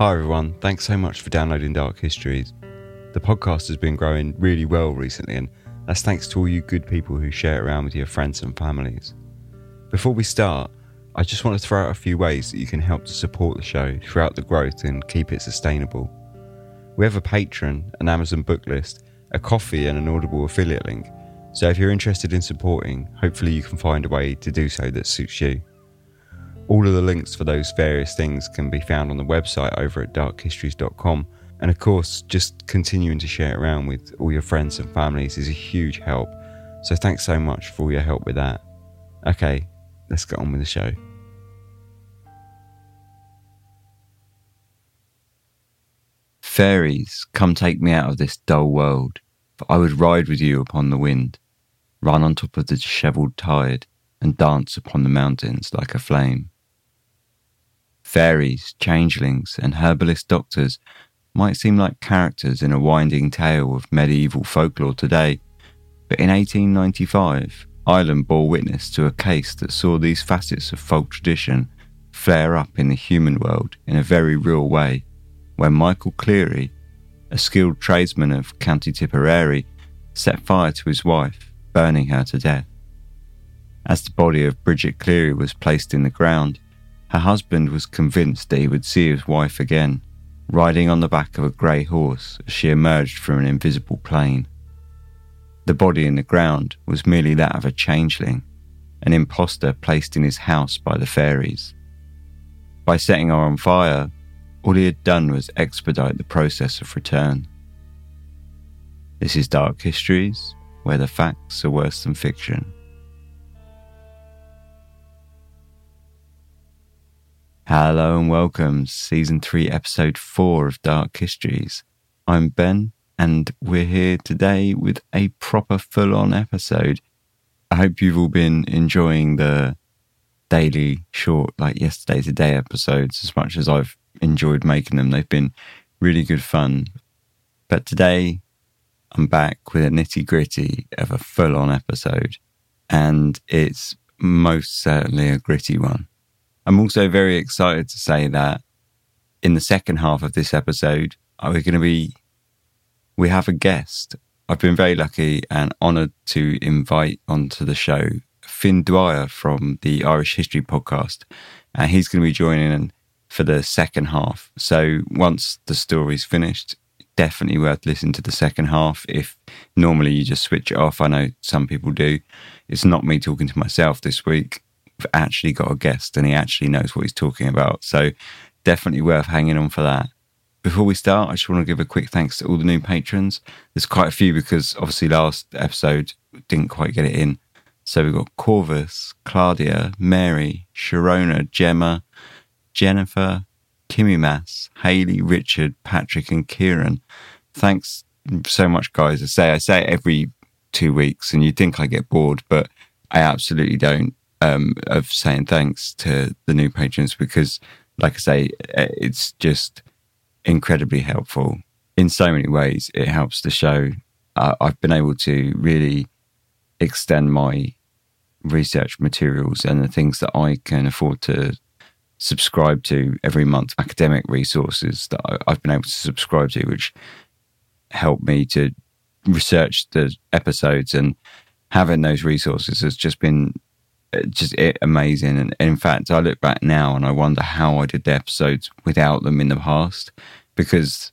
Hi everyone, thanks so much for downloading Dark Histories. The podcast has been growing really well recently, and that's thanks to all you good people who share it around with your friends and families. Before we start, I just want to throw out a few ways that you can help to support the show throughout the growth and keep it sustainable. We have a Patreon, an Amazon book list, a Ko-fi, and an Audible affiliate link. So if you're interested in supporting, hopefully you can find a way to do so that suits you. All of the links for those various things can be found on the website over at darkhistories.com. And of course, just continuing to share it around with all your friends and families is a huge help. So thanks so much for all your help with that. Okay, let's get on with the show. Fairies, come take me out of this dull world, for I would ride with you upon the wind, run on top of the dishevelled tide, and dance upon the mountains like a flame. Fairies, changelings, and herbalist doctors might seem like characters in a winding tale of medieval folklore today, but in 1895, Ireland bore witness to a case that saw these facets of folk tradition flare up in the human world in a very real way, when Michael Cleary, a skilled tradesman of County Tipperary, set fire to his wife, burning her to death. As the body of Bridget Cleary was placed in the ground, her husband was convinced that he would see his wife again, riding on the back of a grey horse as she emerged from an invisible plane. The body in the ground was merely that of a changeling, an impostor placed in his house by the fairies. By setting her on fire, all he had done was expedite the process of return. This is Dark Histories, where the facts are worse than fiction. Hello and welcome, season 3, episode 4 of Dark Histories. I'm Ben, and we're here today with a proper full on episode. I hope you've all been enjoying the daily, short, like yesterday today episodes as much as I've enjoyed making them. They've been really good fun. But today, I'm back with a nitty gritty of a full on episode, and it's most certainly a gritty one. I'm also very excited to say that in the second half of this episode, uh, we're going to be, we have a guest. I've been very lucky and honoured to invite onto the show Fin Dwyer from the Irish History podcast. And he's going to be joining for the second half. So once the story's finished, definitely worth listening to the second half. If normally you just switch it off, I know some people do. It's not me talking to myself this week actually got a guest and he actually knows what he's talking about. So definitely worth hanging on for that. Before we start, I just want to give a quick thanks to all the new patrons. There's quite a few because obviously last episode didn't quite get it in. So we've got Corvus, Claudia, Mary, Sharona, Gemma, Jennifer, Kimmy Mass, Haley, Richard, Patrick, and Kieran. Thanks so much, guys. I say I say it every two weeks, and you'd think I get bored, but I absolutely don't um, of saying thanks to the new patrons because, like I say, it's just incredibly helpful in so many ways. It helps the show. Uh, I've been able to really extend my research materials and the things that I can afford to subscribe to every month, academic resources that I've been able to subscribe to, which help me to research the episodes and having those resources has just been just it, amazing. And in fact, I look back now and I wonder how I did the episodes without them in the past, because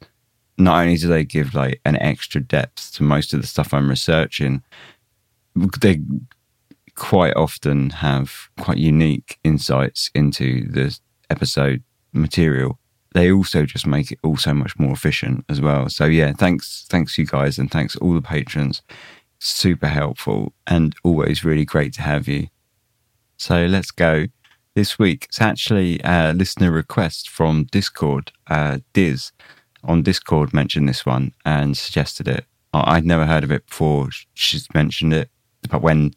not only do they give like an extra depth to most of the stuff I'm researching, they quite often have quite unique insights into the episode material. They also just make it all so much more efficient as well. So yeah, thanks, thanks you guys, and thanks all the patrons. Super helpful and always really great to have you. So let's go. This week, it's actually a listener request from Discord. Uh, Diz on Discord mentioned this one and suggested it. I'd never heard of it before. She's mentioned it, but when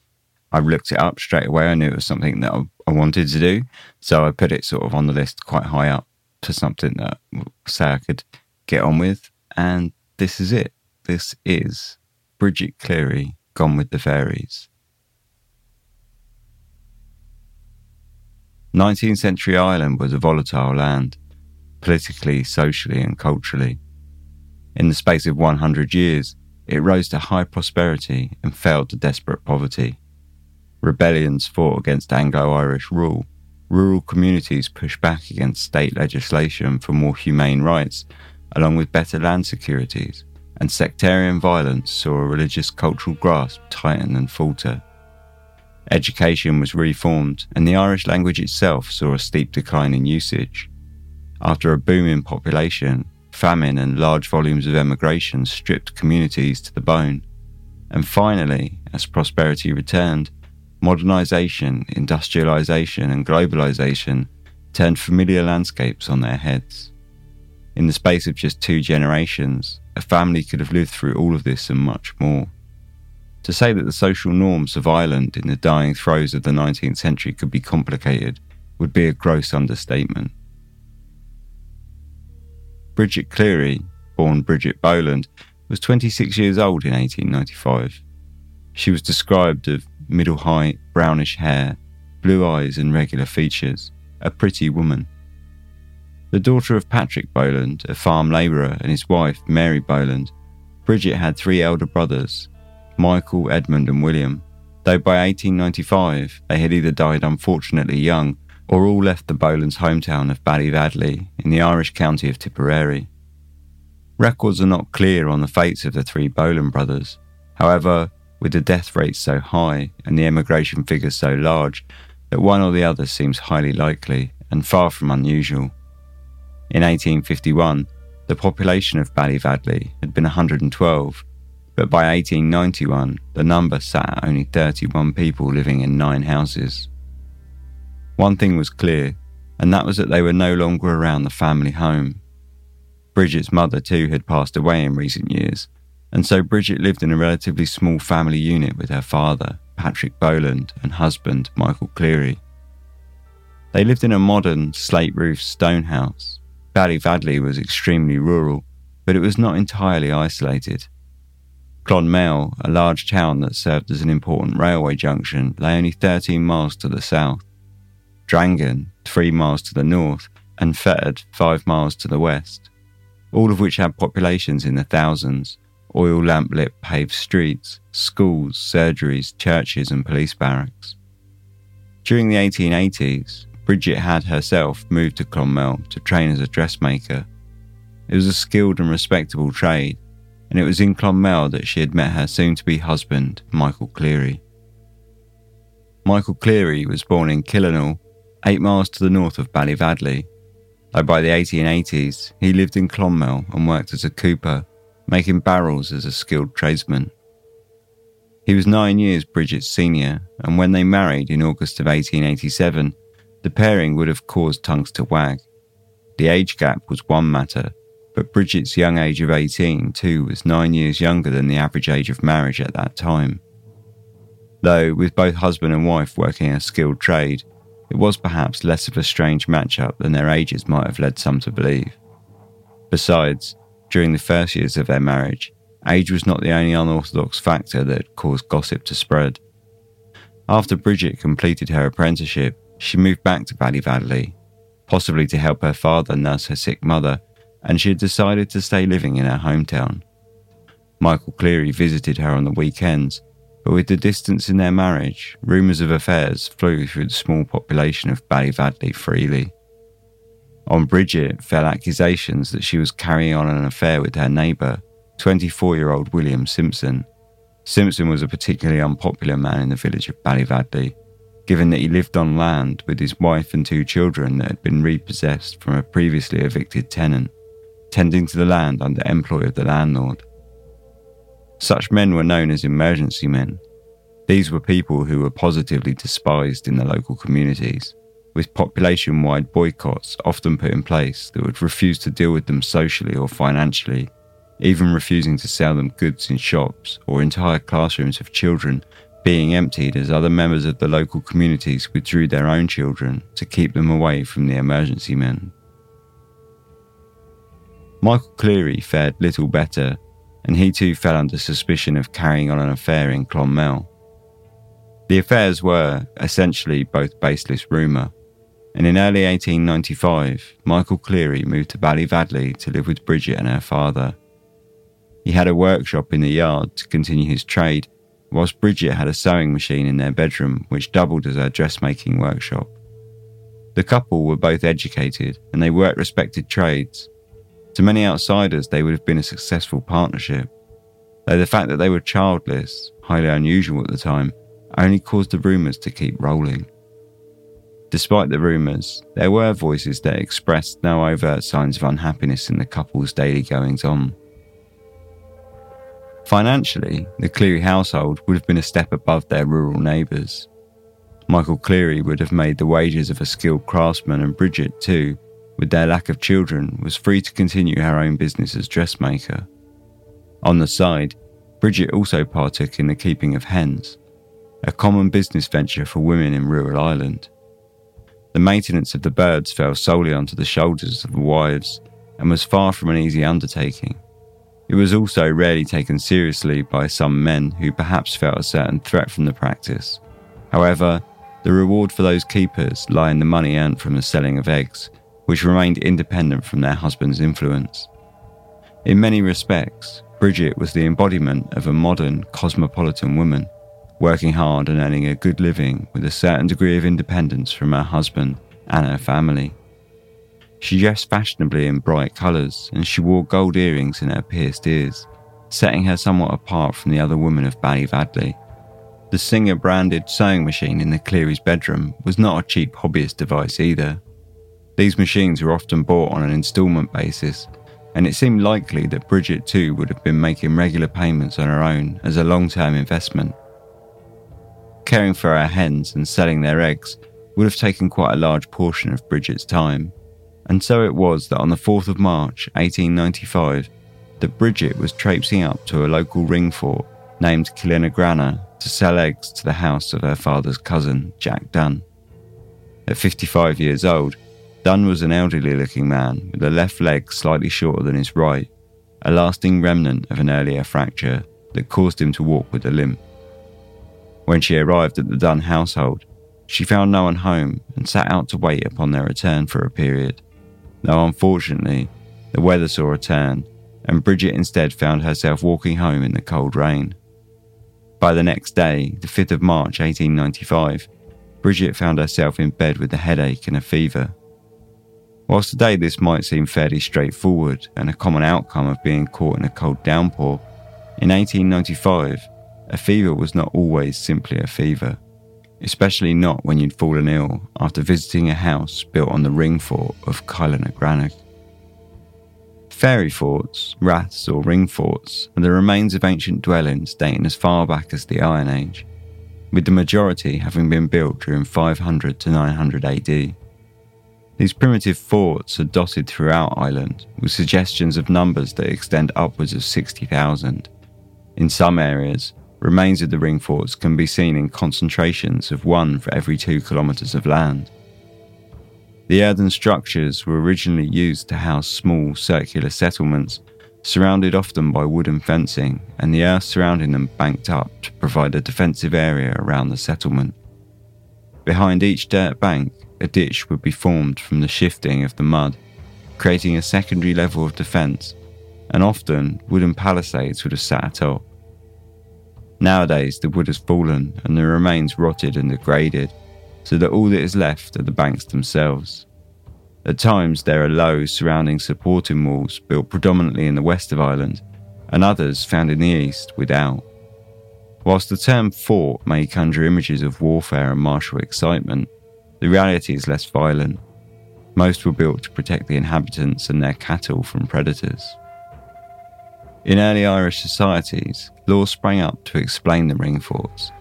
I looked it up straight away, I knew it was something that I wanted to do. So I put it sort of on the list quite high up to something that say I could get on with. And this is it. This is Bridget Cleary, Gone with the Fairies. 19th century Ireland was a volatile land. politically, socially, and culturally. In the space of 100 years, it rose to high prosperity and fell to desperate poverty. Rebellions fought against Anglo Irish rule. Rural communities pushed back against state legislation for more humane rights, along with better land securities, and sectarian violence saw a religious cultural grasp tighten and falter. Education was reformed, and the Irish language itself saw a steep decline in usage. After a boom in population, famine and large volumes of emigration stripped communities to the bone. And finally, as prosperity returned, modernisation, industrialisation, and globalisation turned familiar landscapes on their heads. In the space of just two generations, a family could have lived through all of this and much more. To say that the social norms of Ireland in the dying throes of the 19th century could be complicated would be a gross understatement. Bridget Cleary, born Bridget Boland, was 26 years old in 1895. She was described of middle height, brownish hair, blue eyes, and regular features, a pretty woman. The daughter of Patrick Boland, a farm labourer, and his wife, Mary Boland, Bridget had three elder brothers, Michael, Edmund, and William, though by 1895 they had either died unfortunately young or all left the Bolands' hometown of Ballyvadlea in the Irish county of Tipperary. Records are not clear on the fates of the three Boland brothers. However, with the death rate so high and the emigration figures so large, that one or the other seems highly likely and far from unusual. In 1851, the population of Ballyvadlea had been 112, but by 1891, the number sat at only 31 people living in nine houses. One thing was clear, and that was that they were no longer around the family home. Bridget's mother, too, had passed away in recent years, and so Bridget lived in a relatively small family unit with her father, Patrick Boland, and husband, Michael Cleary. They lived in a modern, slate roofed stone house. Ballyvadlea was extremely rural, but it was not entirely isolated. Clonmel, a large town that served as an important railway junction, lay only 13 miles to the south. Drangan, three miles to the north, and Fethard, five miles to the west, all of which had populations in the thousands, oil lamp lit paved streets, schools, surgeries, churches, and police barracks. During the 1880s, Bridget had herself moved to Clonmel to train as a dressmaker. It was a skilled and respectable trade, and it was in Clonmel that she had met her soon to be husband, Michael Cleary. Michael Cleary was born in Killenaule eight miles to the north of Ballyvadlea. Though by the 1880s, he lived in Clonmel and worked as a cooper, making barrels as a skilled tradesman. He was nine years Bridget's senior, and when they married in August of 1887, the pairing would have caused tongues to wag. The age gap was one matter, but Bridget's young age of 18 too was nine years younger than the average age of marriage at that time. Though, with both husband and wife working a skilled trade, it was perhaps less of a strange matchup than their ages might have led some to believe. Besides, during the first years of their marriage, age was not the only unorthodox factor that caused gossip to spread. After Bridget completed her apprenticeship, she moved back to Ballyvadlea, possibly to help her father nurse her sick mother, and she had decided to stay living in her hometown. Michael Cleary visited her on the weekends but with the distance in their marriage, rumours of affairs flew through the small population of Ballyvadlea freely. On Bridget fell accusations that she was carrying on an affair with her neighbour, 24 year old William Simpson. Simpson was a particularly unpopular man in the village of Ballyvadlea, given that he lived on land with his wife and two children that had been repossessed from a previously evicted tenant, tending to the land under employ of the landlord. Such men were known as emergency men. These were people who were positively despised in the local communities, with population wide boycotts often put in place that would refuse to deal with them socially or financially, even refusing to sell them goods in shops or entire classrooms of children being emptied as other members of the local communities withdrew their own children to keep them away from the emergency men. Michael Cleary fared little better and he too fell under suspicion of carrying on an affair in Clonmel. The affairs were, essentially, both baseless rumour. and in early 1895, Michael Cleary moved to Ballyvadlea to live with Bridget and her father. He had a workshop in the yard to continue his trade, whilst Bridget had a sewing machine in their bedroom which doubled as her dressmaking workshop. The couple were both educated and they worked respected trades. To many outsiders, they would have been a successful partnership, though the fact that they were childless, highly unusual at the time, only caused the rumours to keep rolling. Despite the rumours, there were voices that expressed no overt signs of unhappiness in the couple's daily goings on. Financially, the Cleary household would have been a step above their rural neighbours. Michael Cleary would have made the wages of a skilled craftsman, and Bridget, too, with their lack of children, was free to continue her own business as dressmaker. On the side, Bridget also partook in the keeping of hens, a common business venture for women in rural Ireland. The maintenance of the birds fell solely onto the shoulders of the wives and was far from an easy undertaking. It was also rarely taken seriously by some men who perhaps felt a certain threat from the practice. However, the reward for those keepers lay in the money earned from the selling of eggs, which remained independent from their husband's influence. In many respects, Bridget was the embodiment of a modern, cosmopolitan woman, working hard and earning a good living with a certain degree of independence from her husband and her family. She dressed fashionably in bright colours and she wore gold earrings in her pierced ears, setting her somewhat apart from the other women of Ballyvadlea. The Singer branded sewing machine in the Cleary's bedroom was not a cheap hobbyist device either. These machines were often bought on an instalment basis, and it seemed likely that Bridget too would have been making regular payments on her own as a long term investment. Caring for her hens and selling their eggs would have taken quite a large portion of Bridget's time, and so it was that on the 4th of March 1895, that Bridget was traipsing up to a local ring fort named Kylenagranagh to sell eggs to the house of her father's cousin, Jack Dunn. At 55 years old, Dunn was an elderly looking man with a left leg slightly shorter than his right, a lasting remnant of an earlier fracture that caused him to walk with a limp. When she arrived at the Dunn household, she found no one home and sat out to wait upon their return for a period though unfortunately, the weather saw a turn, and Bridget instead found herself walking home in the cold rain. By the next day, the 5th of March 1895, Bridget found herself in bed with a headache and a fever. Whilst today this might seem fairly straightforward and a common outcome of being caught in a cold downpour, in 1895, a fever was not always simply a fever especially not when you'd fallen ill after visiting a house built on the ring fort of Kylenagranagh. Fairy forts, raths, or ring forts are the remains of ancient dwellings dating as far back as the Iron Age, with the majority having been built during 500 to 900 AD. These primitive forts are dotted throughout Ireland, with suggestions of numbers that extend upwards of 60,000. In some areas, Remains of the ring forts can be seen in concentrations of one for every two kilometres of land. The earthen structures were originally used to house small circular settlements, surrounded often by wooden fencing, and the earth surrounding them banked up to provide a defensive area around the settlement. Behind each dirt bank, a ditch would be formed from the shifting of the mud, creating a secondary level of defence, and often wooden palisades would have sat atop. Nowadays, the wood has fallen and the remains rotted and degraded, so that all that is left are the banks themselves. At times, there are low surrounding supporting walls built predominantly in the west of Ireland, and others found in the east without. Whilst the term fort may conjure images of warfare and martial excitement, the reality is less violent. Most were built to protect the inhabitants and their cattle from predators. In early Irish societies, laws sprang up to explain the ring forts.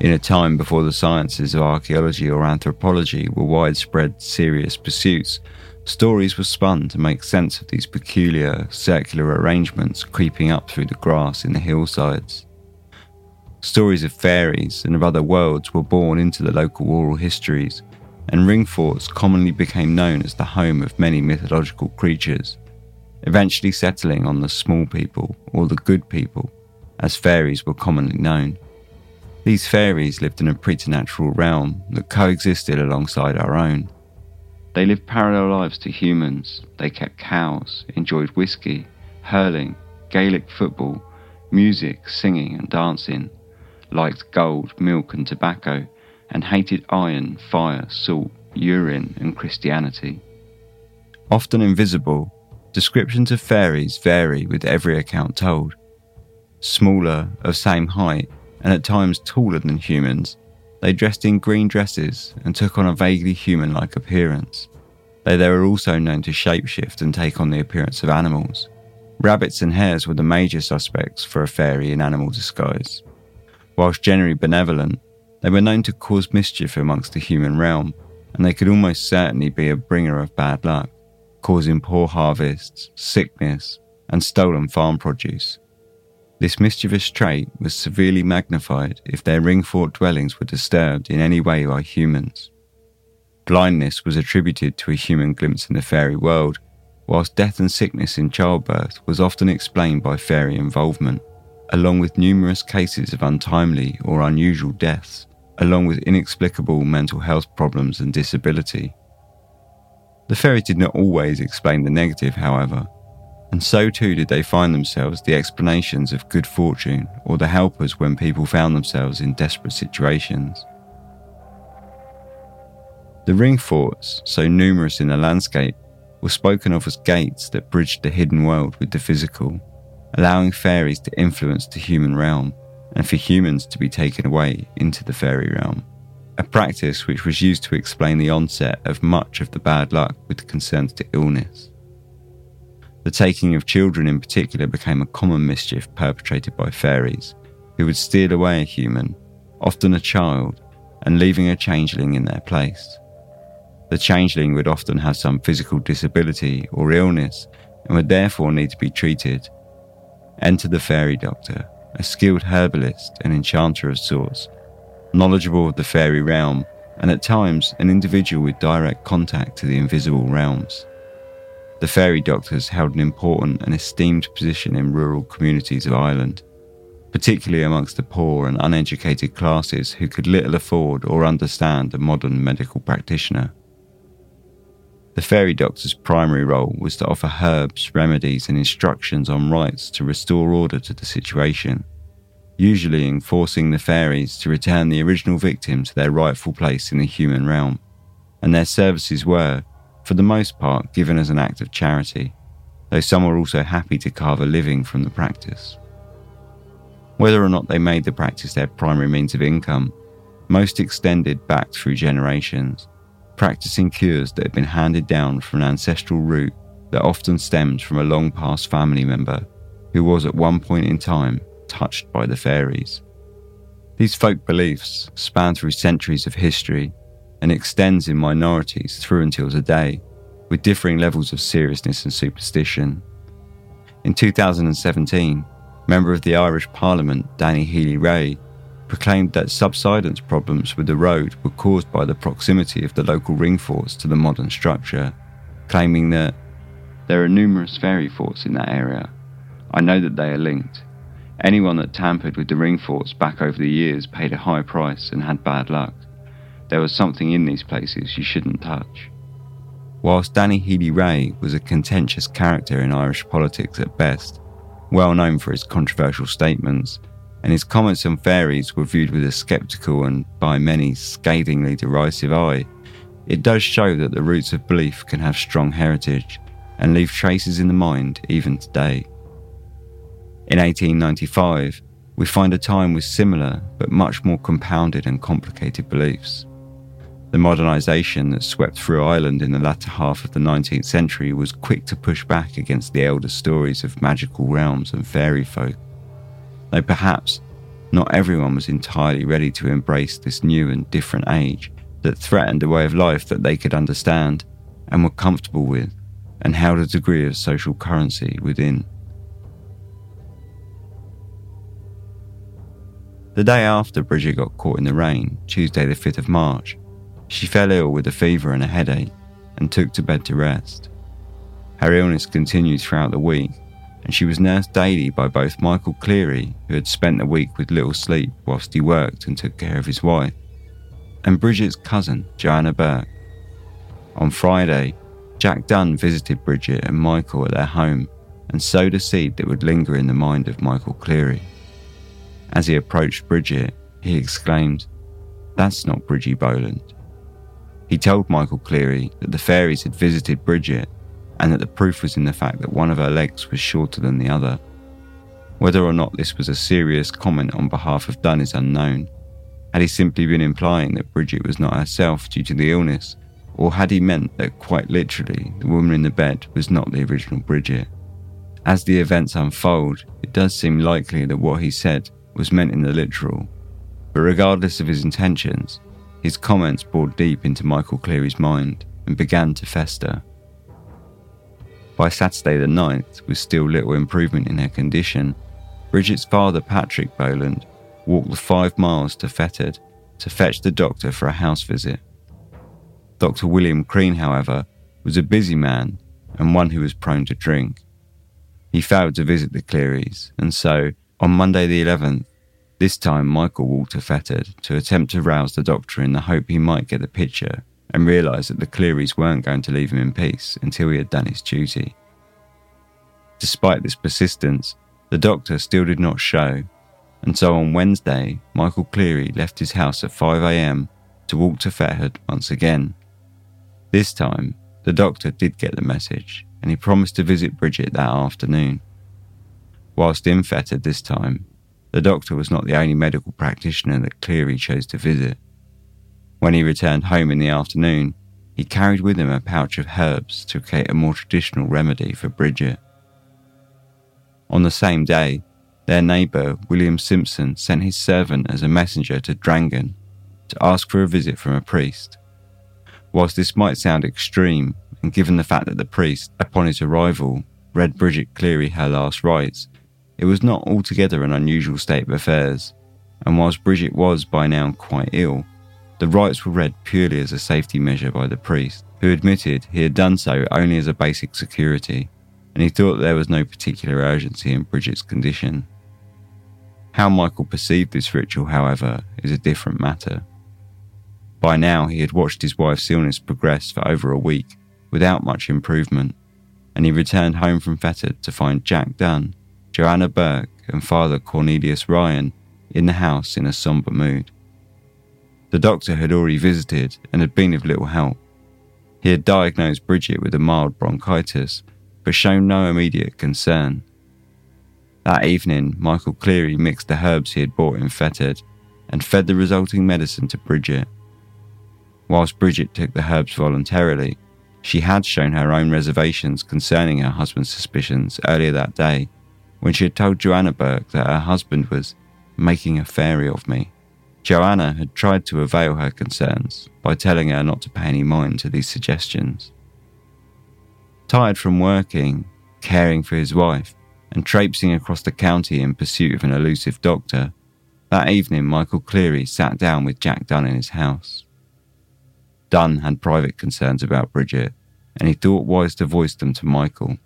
In a time before the sciences of archaeology or anthropology were widespread, serious pursuits, stories were spun to make sense of these peculiar, circular arrangements creeping up through the grass in the hillsides. Stories of fairies and of other worlds were born into the local oral histories, and Ringforts commonly became known as the home of many mythological creatures eventually settling on the small people or the good people, as fairies were commonly known. These fairies lived in a preternatural realm that coexisted alongside our own, They lived parallel lives to humans. They kept cows, enjoyed whiskey, hurling, Gaelic football, music, singing, and dancing, liked gold, milk, and tobacco, and hated iron, fire, salt, urine, and Christianity. Often invisible, descriptions of fairies vary with every account told. Smaller, of same height, and at times taller than humans, they dressed in green dresses and took on a vaguely human like appearance. Though they were also known to shapeshift and take on the appearance of animals. Rabbits and hares were the major suspects for a fairy in animal disguise. Whilst generally benevolent, they were known to cause mischief amongst the human realm, and they could almost certainly be a bringer of bad luck, causing poor harvests, sickness, and stolen farm produce. This mischievous trait was severely magnified if their ringfort dwellings were disturbed in any way by humans. Blindness was attributed to a human glimpse in the fairy world, whilst death and sickness in childbirth was often explained by fairy involvement, along with numerous cases of untimely or unusual deaths, along with inexplicable mental health problems and disability. The fairies did not always explain the negative, however, and so too did they find themselves the explanations of good fortune or the helpers when people found themselves in desperate situations. The ring forts, so numerous in the landscape, were spoken of as gates that bridged the hidden world with the physical, allowing fairies to influence the human realm and for humans to be taken away into the fairy realm. A practice which was used to explain the onset of much of the bad luck with concerns to illness. The taking of children in particular became a common mischief perpetrated by fairies, who would steal away a human, often a child, and leaving a changeling in their place. The changeling would often have some physical disability or illness and would therefore need to be treated. Enter the fairy doctor, a skilled herbalist and enchanter of sorts, knowledgeable of the fairy realm, and at times an individual with direct contact to the invisible realms. The fairy doctors held an important and esteemed position in rural communities of Ireland, particularly amongst the poor and uneducated classes who could little afford or understand a modern medical practitioner. The fairy doctor's primary role was to offer herbs, remedies, and instructions on rites to restore order to the situation, usually enforcing the fairies to return the original victim to their rightful place in the human realm, and their services were, for the most part given as an act of charity, though some were also happy to carve a living from the practice. Whether or not they made the practice their primary means of income, most extended back through generations, practicing cures that had been handed down from an ancestral root that often stemmed from a long past family member who was at one point in time touched by the fairies. These folk beliefs span through centuries of history and extends in minorities through until today, with differing levels of seriousness and superstition. In 2017, member of the Irish Parliament Danny Healy-Rae proclaimed that subsidence problems with the road were caused by the proximity of the local ring forts to the modern structure, claiming that there are numerous fairy forts in that area. I know that they are linked. Anyone that tampered with the ring forts back over the years paid a high price and had bad luck. There was something in these places you shouldn't touch. Whilst Danny Healy-Rae was a contentious character in Irish politics at best, well known for his controversial statements, and his comments on fairies were viewed with a sceptical and, by many, scathingly derisive eye, it does show that the roots of belief can have strong heritage and leave traces in the mind even today. In 1895, we find a time with similar but much more compounded and complicated beliefs. The modernisation that swept through Ireland in the latter half of the 19th century was quick to push back against the elder stories of magical realms and fairy folk. Though perhaps not everyone was entirely ready to embrace this new and different age that threatened a way of life that they could understand and were comfortable with and held a degree of social currency within. The day after Bridget got caught in the rain, Tuesday the 5th of March, she fell ill with a fever and a headache and took to bed to rest. Her illness continued throughout the week, and she was nursed daily by both Michael Cleary, who had spent the week with little sleep whilst he worked and took care of his wife, and Bridget's cousin, Joanna Burke. On Friday, Jack Dunn visited Bridget and Michael at their home and sowed a seed that would linger in the mind of Michael Cleary. As he approached Bridget, he exclaimed, That's not Bridgie Boland. He told Michael Cleary that the fairies had visited Bridget and that the proof was in the fact that one of her legs was shorter than the other. Whether or not this was a serious comment on behalf of Dunn is unknown. Had he simply been implying that Bridget was not herself due to the illness, or had he meant that quite literally the woman in the bed was not the original Bridget? As the events unfold, it does seem likely that what he said was meant in the literal. But regardless of his intentions, his comments bored deep into Michael Cleary's mind and began to fester. By Saturday the 9th, with still little improvement in her condition, Bridget's father, Patrick Boland, walked the five miles to Fethard to fetch the doctor for a house visit. Dr. William Crean, however, was a busy man and one who was prone to drink. He failed to visit the Clearys, and so, on Monday the 11th, this time Michael walked to Fethard to attempt to rouse the doctor in the hope he might get the picture and realised that the Clearys weren't going to leave him in peace until he had done his duty. Despite this persistence, the doctor still did not show, and so on Wednesday, Michael Cleary left his house at 5am to walk to Fethard once again. This time, the doctor did get the message, and he promised to visit Bridget that afternoon. Whilst in Fethard this time, the doctor was not the only medical practitioner that Cleary chose to visit. When he returned home in the afternoon, he carried with him a pouch of herbs to create a more traditional remedy for Bridget. On the same day, their neighbour, William Simpson, sent his servant as a messenger to Drangan to ask for a visit from a priest. Whilst this might sound extreme, and given the fact that the priest, upon his arrival, read Bridget Cleary her last rites, it was not altogether an unusual state of affairs, and whilst Bridget was by now quite ill, the rites were read purely as a safety measure by the priest, who admitted he had done so only as a basic security and he thought there was no particular urgency in Bridget's condition. How Michael perceived this ritual, however, is a different matter. By now, he had watched his wife's illness progress for over a week without much improvement, and he returned home from Fethard to find Jack Dunn, Joanna Burke, and Father Cornelius Ryan in the house in a sombre mood. The doctor had already visited and had been of little help. He had diagnosed Bridget with a mild bronchitis but shown no immediate concern. That evening, Michael Cleary mixed the herbs he had bought in Fethard and fed the resulting medicine to Bridget. Whilst Bridget took the herbs voluntarily, she had shown her own reservations concerning her husband's suspicions earlier that day when she had told Joanna Burke that her husband was making a fairy of me. Joanna had tried to avail her concerns by telling her not to pay any mind to these suggestions. Tired from working, caring for his wife, and traipsing across the county in pursuit of an elusive doctor, that evening Michael Cleary sat down with Jack Dunn in his house. Dunn had private concerns about Bridget, and he thought wise to voice them to Michael.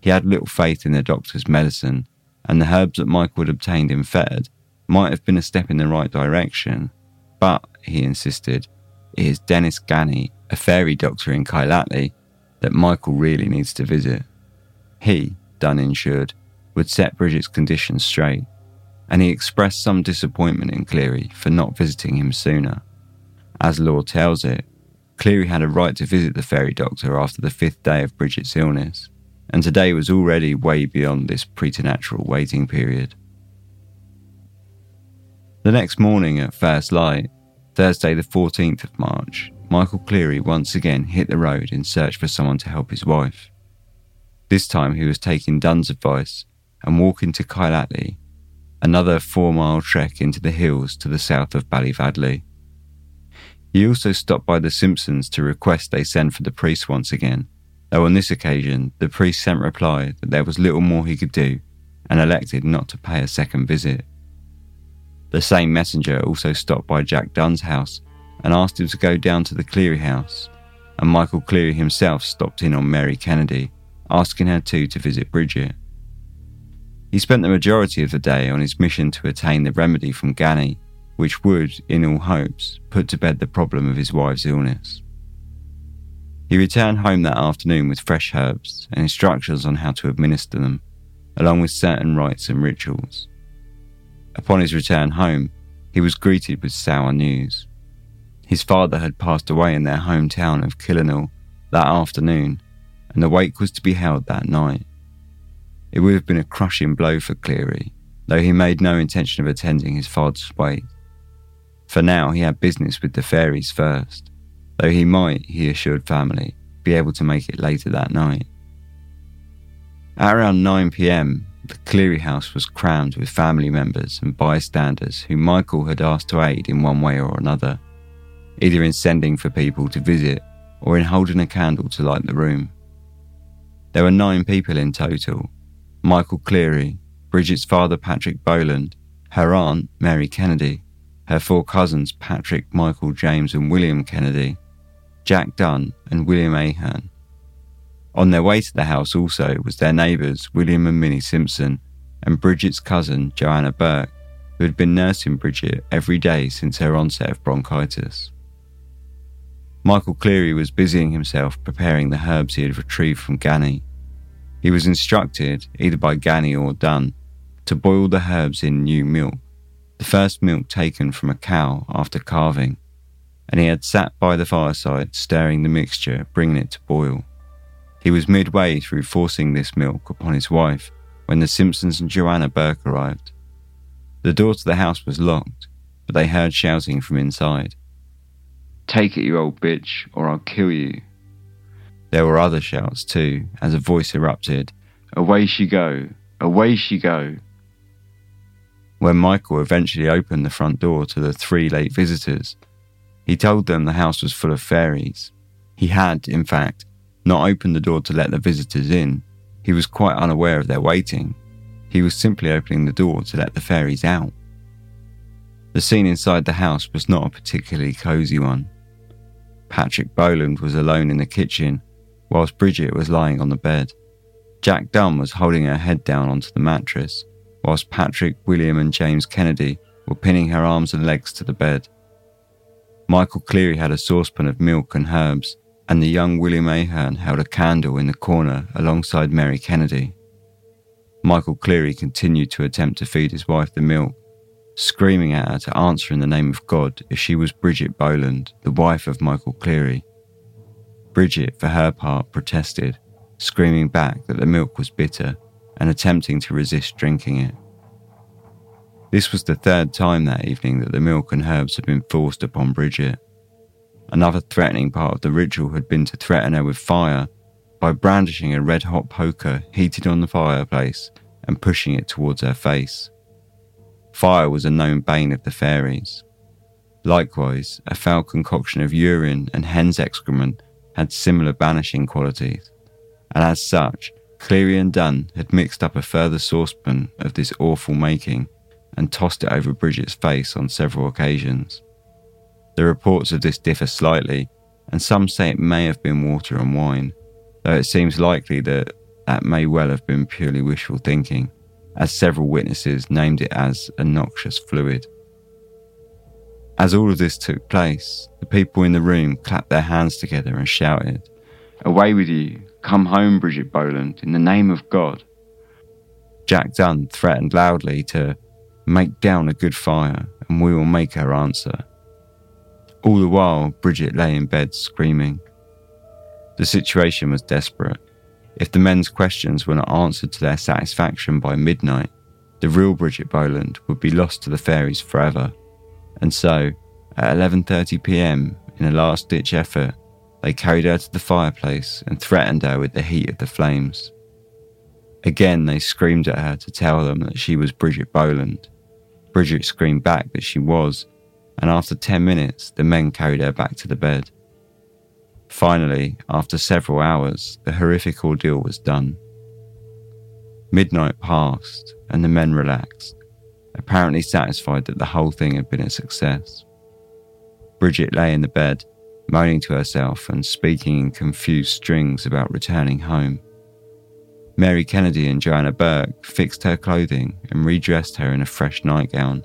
He had little faith in the doctor's medicine, and the herbs that Michael had obtained in Fethard might have been a step in the right direction, but, he insisted, it is Denis Ganey, a fairy doctor in Kylatlea, that Michael really needs to visit. He, Dunn ensured, would set Bridget's condition straight, and he expressed some disappointment in Cleary for not visiting him sooner. As lore tells it, Cleary had a right to visit the fairy doctor after the fifth day of Bridget's illness, and today was already way beyond this preternatural waiting period. The next morning at first light, Thursday the 14th of March, Michael Cleary once again hit the road in search for someone to help his wife. This time he was taking Dunn's advice and walking to Kylatlea, another four mile trek into the hills to the south of Ballyvadlea. He also stopped by the Simpsons to request they send for the priest once again, though on this occasion the priest sent reply that there was little more he could do and elected not to pay a second visit. The same messenger also stopped by Jack Dunn's house and asked him to go down to the Cleary house, and Michael Cleary himself stopped in on Mary Kennedy, asking her too to visit Bridget. He spent the majority of the day on his mission to attain the remedy from Ganey, which would, in all hopes, put to bed the problem of his wife's illness. He returned home that afternoon with fresh herbs and instructions on how to administer them, along with certain rites and rituals. Upon his return home, he was greeted with sour news. His father had passed away in their hometown of Killenaule that afternoon, and the wake was to be held that night. It would have been a crushing blow for Cleary, though he made no intention of attending his father's wake. For now, he had business with the fairies first, though he might, he assured family, be able to make it later that night. At around 9 pm, the Cleary house was crammed with family members and bystanders who Michael had asked to aid in one way or another either in sending for people to visit or in holding a candle to light the room. There were nine people in total Michael Cleary, Bridget's father Patrick Boland, her aunt Mary Kennedy, her four cousins Patrick, Michael, James, and William Kennedy, Jack Dunn, and William Ahern. On their way to the house also was their neighbours William and Minnie Simpson and Bridget's cousin Joanna Burke, who had been nursing Bridget every day since her onset of bronchitis. Michael Cleary was busying himself preparing the herbs he had retrieved from Ganey. He was instructed, either by Ganey or Dunn, to boil the herbs in new milk, the first milk taken from a cow after calving, and he had sat by the fireside stirring the mixture, bringing it to boil. He was midway through forcing this milk upon his wife when the Simpsons and Joanna Burke arrived. The door to the house was locked, but they heard shouting from inside. Take it, you old bitch, or I'll kill you. There were other shouts too, as a voice erupted Away she go! Away she go! When Michael eventually opened the front door to the three late visitors, he told them the house was full of fairies. He had, in fact, not opened the door to let the visitors in. He was quite unaware of their waiting. He was simply opening the door to let the fairies out. The scene inside the house was not a particularly cosy one. Patrick Boland was alone in the kitchen, whilst Bridget was lying on the bed. Jack Dunn was holding her head down onto the mattress, whilst Patrick, William, and James Kennedy were pinning her arms and legs to the bed. Michael Cleary had a saucepan of milk and herbs, and the young William Ahern held a candle in the corner alongside Mary Kennedy. Michael Cleary continued to attempt to feed his wife the milk, screaming at her to answer in the name of God if she was Bridget Boland, the wife of Michael Cleary. Bridget, for her part, protested, screaming back that the milk was bitter and attempting to resist drinking it. This was the third time that evening that the milk and herbs had been forced upon Bridget. Another threatening part of the ritual had been to threaten her with fire by brandishing a red hot poker heated on the fireplace and pushing it towards her face. Fire was a known bane of the fairies. Likewise, a foul concoction of urine and hen's excrement had similar banishing qualities, and as such, Cleary and Dunn had mixed up a further saucepan of this awful making and tossed it over Bridget's face on several occasions. The reports of this differ slightly, and some say it may have been water and wine, though it seems likely that that may well have been purely wishful thinking as several witnesses named it as a noxious fluid. As all of this took place, the people in the room clapped their hands together and shouted, Away with you! Come home, Bridget Boland, in the name of God. Jack Dunn threatened loudly to make down a good fire and we will make her answer. All the while, Bridget lay in bed screaming. The situation was desperate. If the men's questions were not answered to their satisfaction by midnight, the real Bridget Boland would be lost to the fairies forever. And so, at 11:30 p.m., in a last-ditch effort, they carried her to the fireplace and threatened her with the heat of the flames. Again, they screamed at her to tell them that she was Bridget Boland. Bridget screamed back that she was, and after 10 minutes, the men carried her back to the bed. Finally, after several hours, the horrific ordeal was done. Midnight passed, and the men relaxed, apparently satisfied that the whole thing had been a success. Bridget lay in the bed, moaning to herself and speaking in confused strings about returning home. Mary Kennedy and Joanna Burke fixed her clothing and redressed her in a fresh nightgown,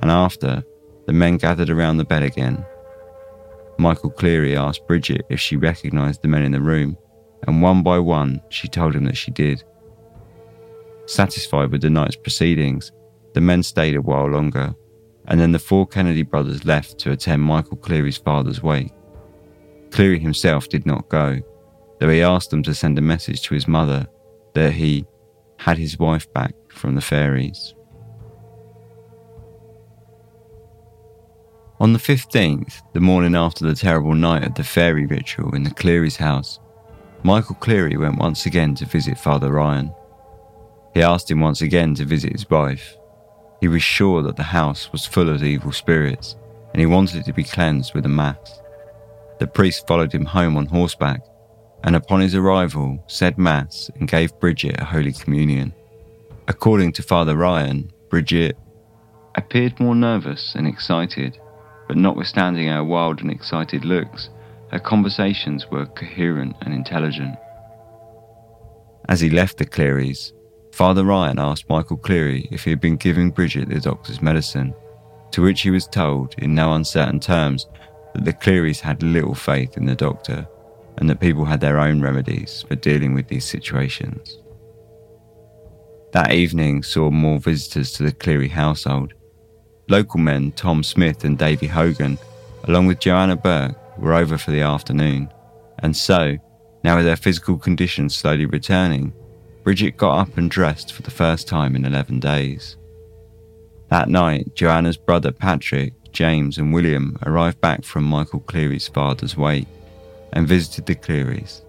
and after, the men gathered around the bed again Michael Cleary asked Bridget if she recognised the men in the room, and one by one she told him that she did. Satisfied with the night's proceedings, the men stayed a while longer, and then the four Kennedy brothers left to attend Michael Cleary's father's wake. Cleary himself did not go, though he asked them to send a message to his mother that he had his wife back from the fairies. On the 15th, the morning after the terrible night of the fairy ritual in the Cleary's house, Michael Cleary went once again to visit Father Ryan. He asked him once again to visit his wife. He was sure that the house was full of evil spirits, and he wanted it to be cleansed with a mass. The priest followed him home on horseback, and upon his arrival said mass and gave Bridget a holy communion. According to Father Ryan, Bridget appeared more nervous and excited but notwithstanding her wild and excited looks, her conversations were coherent and intelligent. As he left the Clearys, Father Ryan asked Michael Cleary if he had been giving Bridget the doctor's medicine, to which he was told, in no uncertain terms, that the Clearys had little faith in the doctor and that people had their own remedies for dealing with these situations. That evening saw more visitors to the Cleary household, Local men Tom Smith and Davy Hogan, along with Joanna Burke, were over for the afternoon, and so, now with her physical condition slowly returning, Bridget got up and dressed for the first time in 11 days. That night, Joanna's brother Patrick, James, and William arrived back from Michael Cleary's father's wake and visited the Clearys.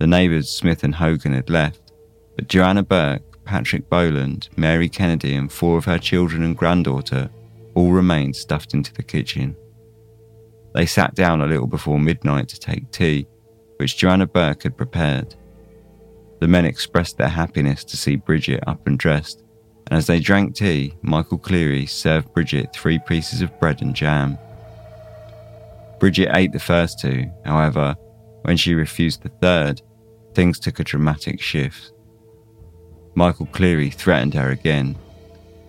The neighbours Smith and Hogan had left, but Joanna Burke Patrick Boland, Mary Kennedy, and four of her children and granddaughter all remained stuffed into the kitchen. They sat down a little before midnight to take tea, which Joanna Burke had prepared. The men expressed their happiness to see Bridget up and dressed, and as they drank tea, Michael Cleary served Bridget three pieces of bread and jam. Bridget ate the first two, however, when she refused the third, things took a dramatic shift. Michael Cleary threatened her again.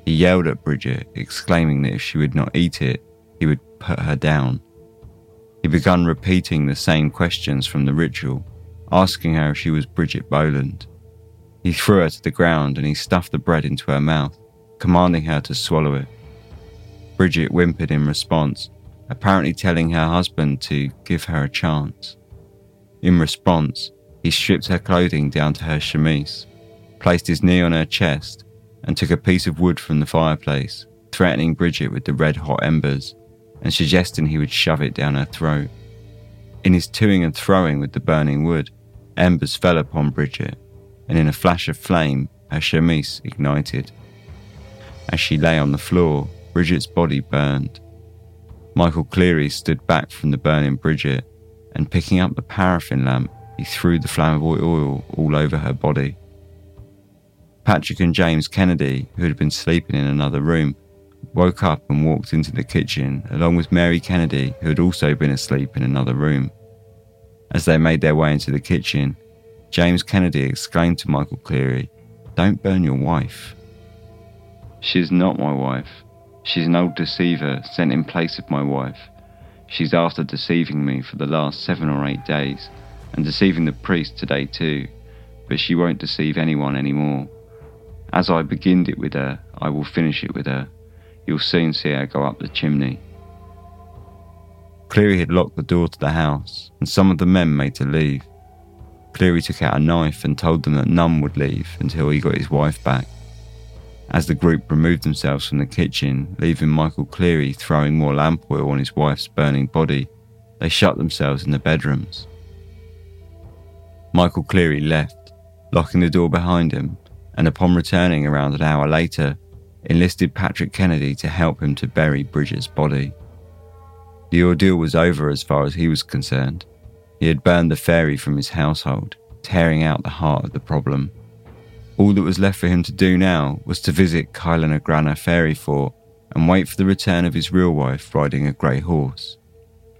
He yelled at Bridget, exclaiming that if she would not eat it, he would put her down. He began repeating the same questions from the ritual, asking her if she was Bridget Boland. He threw her to the ground and he stuffed the bread into her mouth, commanding her to swallow it. Bridget whimpered in response, apparently telling her husband to give her a chance. In response, he stripped her clothing down to her chemise placed his knee on her chest, and took a piece of wood from the fireplace, threatening Bridget with the red hot embers and suggesting he would shove it down her throat. In his toing and throwing with the burning wood, embers fell upon Bridget, and in a flash of flame, her chemise ignited. As she lay on the floor, Bridget's body burned. Michael Cleary stood back from the burning Bridget, and picking up the paraffin lamp, he threw the flammable oil all over her body. Patrick and James Kennedy, who had been sleeping in another room, woke up and walked into the kitchen, along with Mary Kennedy, who had also been asleep in another room. As they made their way into the kitchen, James Kennedy exclaimed to Michael Cleary, Don't burn your wife. She's not my wife. She's an old deceiver sent in place of my wife. She's after deceiving me for the last seven or eight days, and deceiving the priest today too, but she won't deceive anyone anymore. As I beginned it with her, I will finish it with her. You'll soon see her go up the chimney. Cleary had locked the door to the house, and some of the men made to leave. Cleary took out a knife and told them that none would leave until he got his wife back. As the group removed themselves from the kitchen, leaving Michael Cleary throwing more lamp oil on his wife's burning body, they shut themselves in the bedrooms. Michael Cleary left, locking the door behind him and upon returning around an hour later, enlisted Patrick Kennedy to help him to bury Bridget's body. The ordeal was over as far as he was concerned. He had burned the fairy from his household, tearing out the heart of the problem. All that was left for him to do now was to visit Kyla Fairy Fort and wait for the return of his real wife riding a grey horse.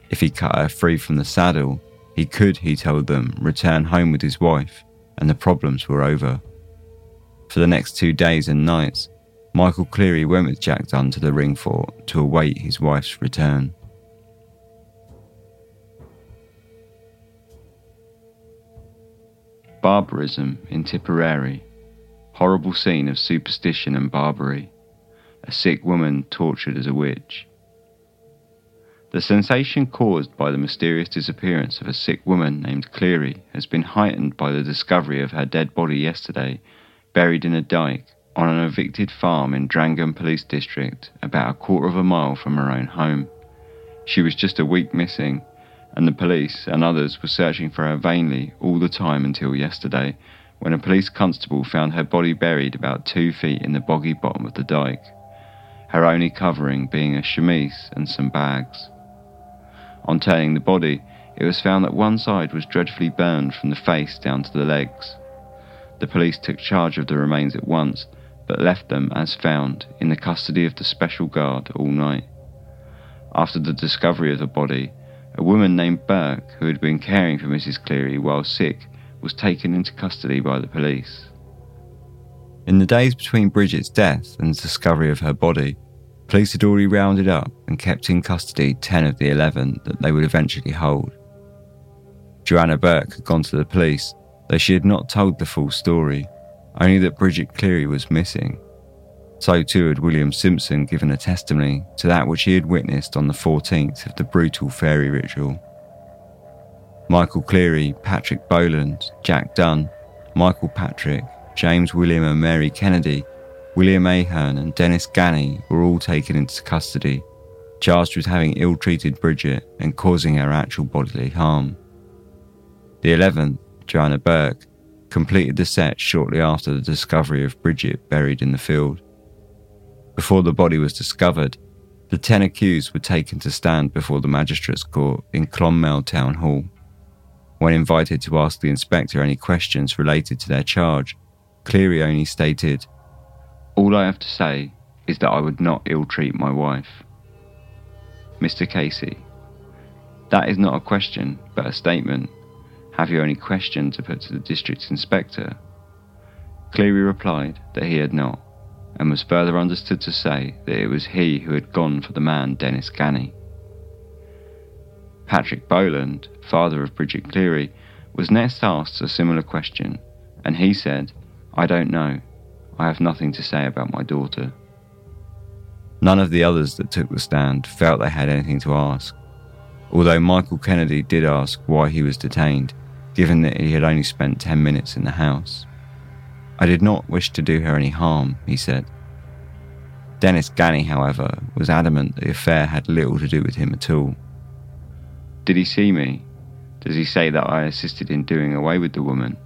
If he cut her free from the saddle, he could, he told them, return home with his wife, and the problems were over. For the next two days and nights, Michael Cleary went with Jack Dunn to the ring fort to await his wife's return. Barbarism in Tipperary. Horrible scene of superstition and barbarity. A sick woman tortured as a witch. The sensation caused by the mysterious disappearance of a sick woman named Cleary has been heightened by the discovery of her dead body yesterday buried in a dike on an evicted farm in Drangan Police District, about a quarter of a mile from her own home. She was just a week missing, and the police and others were searching for her vainly all the time until yesterday, when a police constable found her body buried about two feet in the boggy bottom of the dike, her only covering being a chemise and some bags. On turning the body, it was found that one side was dreadfully burned from the face down to the legs. The police took charge of the remains at once, but left them, as found, in the custody of the special guard all night. After the discovery of the body, a woman named Burke, who had been caring for Mrs. Cleary while sick, was taken into custody by the police. In the days between Bridget's death and the discovery of her body, police had already rounded up and kept in custody 10 of the 11 that they would eventually hold. Joanna Burke had gone to the police, though she had not told the full story, only that Bridget Cleary was missing. So too had William Simpson given a testimony to that which he had witnessed on the 14th of the brutal fairy ritual. Michael Cleary, Patrick Boland, Jack Dunn, Michael Patrick, James William and Mary Kennedy, William Ahern and Denis Ganey were all taken into custody, charged with having ill treated Bridget and causing her actual bodily harm. The 11th, Joanna Burke, completed the set shortly after the discovery of Bridget buried in the field. Before the body was discovered, the ten accused were taken to stand before the magistrates' court in Clonmel Town Hall. When invited to ask the inspector any questions related to their charge, Cleary only stated, All I have to say is that I would not ill treat my wife. Mr. Casey, that is not a question, but a statement. Have you any question to put to the district inspector? Cleary replied that he had not and was further understood to say that it was he who had gone for the man Denis Ganey. Patrick Boland, father of Bridget Cleary, was next asked a similar question, and he said, I don't know. I have nothing to say about my daughter. None of the others that took the stand felt they had anything to ask, although Michael Kennedy did ask why he was detained, given that he had only spent 10 minutes in the house. I did not wish to do her any harm, he said. Denis Ganey, however, was adamant the affair had little to do with him at all. Did he see me? Does he say that I assisted in doing away with the woman?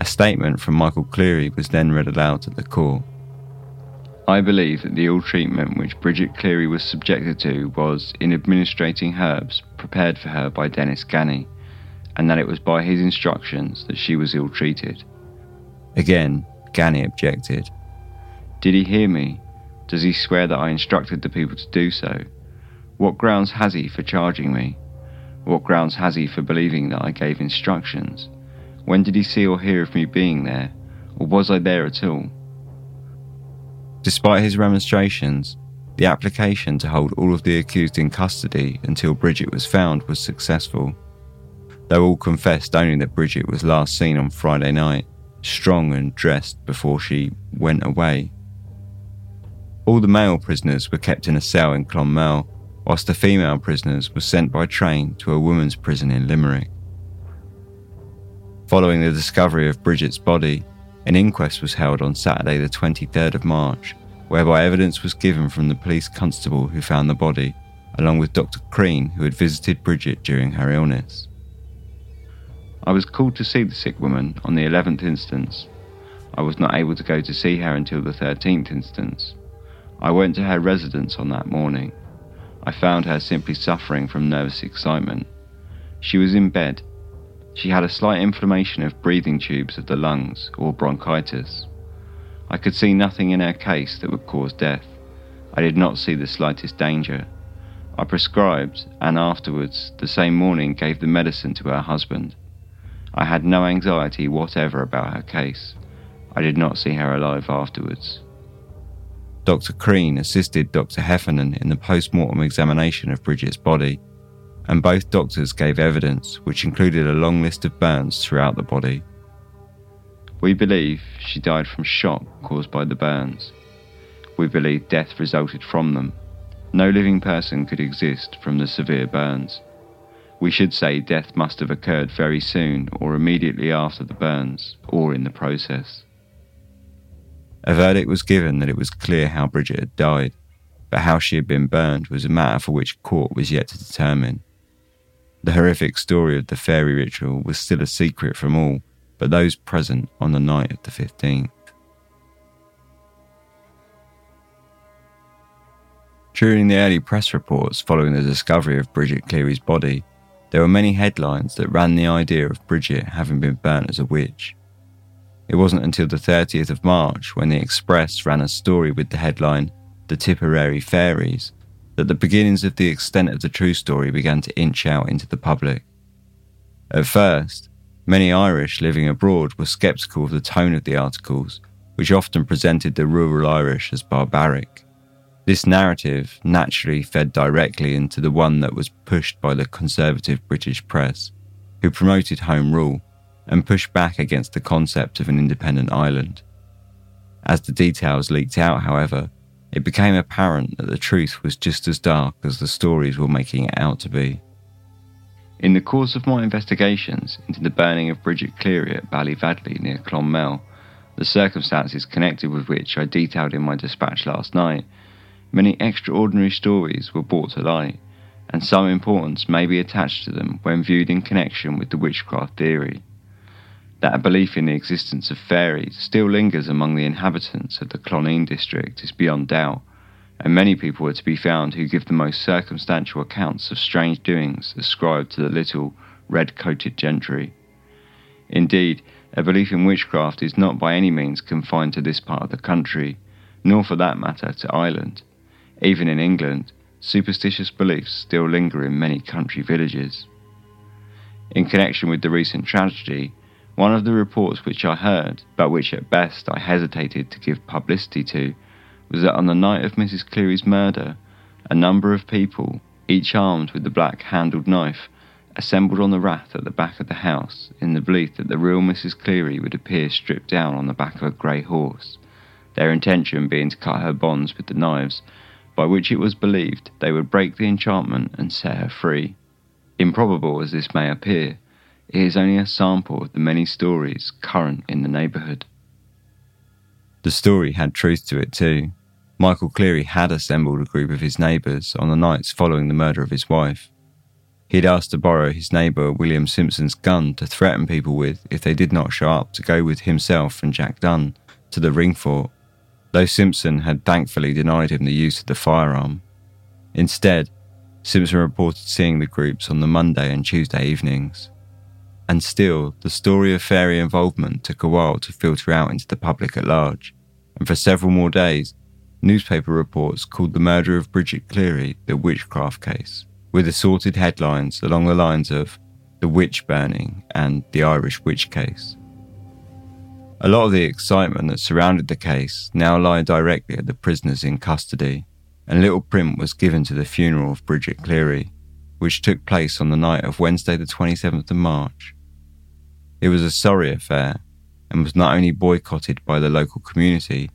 A statement from Michael Cleary was then read aloud at the court. I believe that the ill treatment which Bridget Cleary was subjected to was in administrating herbs prepared for her by Denis Ganey, and that it was by his instructions that she was ill treated. Again, Ganey objected. Did he hear me? Does he swear that I instructed the people to do so? What grounds has he for charging me? What grounds has he for believing that I gave instructions? When did he see or hear of me being there? Or was I there at all? Despite his remonstrations, the application to hold all of the accused in custody until Bridget was found was successful. Though all confessed only that Bridget was last seen on Friday night, strong and dressed before she went away. All the male prisoners were kept in a cell in Clonmel, whilst the female prisoners were sent by train to a women's prison in Limerick. Following the discovery of Bridget's body, an inquest was held on Saturday, the 23rd of March, whereby evidence was given from the police constable who found the body, along with Dr. Crean, who had visited Bridget during her illness. I was called to see the sick woman on the 11th instance. I was not able to go to see her until the 13th instance. I went to her residence on that morning. I found her simply suffering from nervous excitement. She was in bed. She had a slight inflammation of breathing tubes of the lungs or bronchitis. I could see nothing in her case that would cause death. I did not see the slightest danger. I prescribed and afterwards, the same morning, gave the medicine to her husband. I had no anxiety whatever about her case. I did not see her alive afterwards. Dr. Crean assisted Dr. Heffernan in the post mortem examination of Bridget's body. and both doctors gave evidence which included a long list of burns throughout the body. We believe she died from shock caused by the burns. We believe death resulted from them. No living person could exist from the severe burns. We should say death must have occurred very soon or immediately after the burns, or in the process. A verdict was given that it was clear how Bridget had died, but how she had been burned was a matter for which court was yet to determine. The horrific story of the fairy ritual was still a secret from all but those present on the night of the 15th. During the early press reports following the discovery of Bridget Cleary's body, there were many headlines that ran the idea of Bridget having been burnt as a witch. It wasn't until the 30th of March when the Express ran a story with the headline, The Tipperary Fairies, that the beginnings of the extent of the true story began to inch out into the public. At first, many Irish living abroad were sceptical of the tone of the articles, which often presented the rural Irish as barbaric. This narrative naturally fed directly into the one that was pushed by the conservative British press, who promoted Home Rule and pushed back against the concept of an independent island. As the details leaked out, however, it became apparent that the truth was just as dark as the stories were making it out to be. In the course of my investigations into the burning of Bridget Cleary at Ballyvadlea near Clonmel, the circumstances connected with which I detailed in my dispatch last night, many extraordinary stories were brought to light, and some importance may be attached to them when viewed in connection with the witchcraft theory. That a belief in the existence of fairies still lingers among the inhabitants of the Cloneen district is beyond doubt, and many people are to be found who give the most circumstantial accounts of strange doings ascribed to the little red coated gentry. Indeed, a belief in witchcraft is not by any means confined to this part of the country, nor for that matter to Ireland. Even in England, superstitious beliefs still linger in many country villages. In connection with the recent tragedy, one of the reports which I heard, but which at best I hesitated to give publicity to, was that on the night of Mrs. Cleary's murder, a number of people, each armed with the black handled knife, assembled on the rath at the back of the house in the belief that the real Mrs. Cleary would appear stripped down on the back of a grey horse, their intention being to cut her bonds with the knives by which it was believed they would break the enchantment and set her free. Improbable as this may appear, it is only a sample of the many stories current in the neighbourhood. The story had truth to it too. Michael Cleary had assembled a group of his neighbours on the nights following the murder of his wife. He had asked to borrow his neighbour William Simpson's gun to threaten people with if they did not show up to go with himself and Jack Dunn to the ring fort though Simpson had thankfully denied him the use of the firearm. Instead, Simpson reported seeing the groups on the Monday and Tuesday evenings. And still, the story of fairy involvement took a while to filter out into the public at large, and for several more days, newspaper reports called the murder of Bridget Cleary the witchcraft case, with assorted headlines along the lines of the witch burning and the Irish witch case. A lot of the excitement that surrounded the case now lie directly at the prisoners in custody, and little print was given to the funeral of Bridget Cleary, which took place on the night of Wednesday, the 27th of March. It was a sorry affair and was not only boycotted by the local community,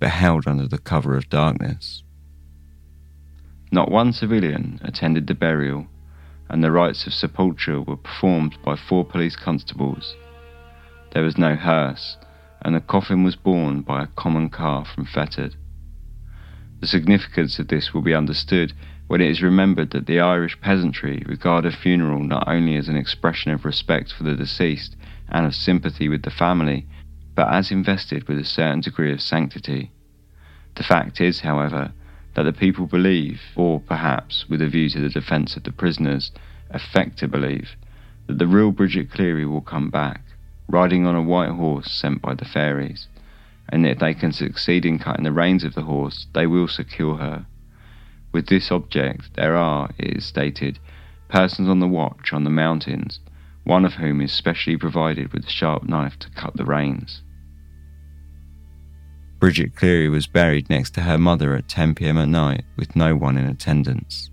but held under the cover of darkness. Not one civilian attended the burial, and the rites of sepulture were performed by four police constables. There was no hearse, and the coffin was borne by a common car from Fethard. The significance of this will be understood when it is remembered that the Irish peasantry regard a funeral not only as an expression of respect for the deceased and of sympathy with the family, but as invested with a certain degree of sanctity. The fact is, however, that the people believe, or perhaps with a view to the defence of the prisoners, affect to believe, that the real Bridget Cleary will come back riding on a white horse sent by the fairies, and if they can succeed in cutting the reins of the horse, they will secure her. With this object, there are, it is stated, persons on the watch on the mountains, one of whom is specially provided with a sharp knife to cut the reins. Bridget Cleary was buried next to her mother at 10 pm at night with no one in attendance.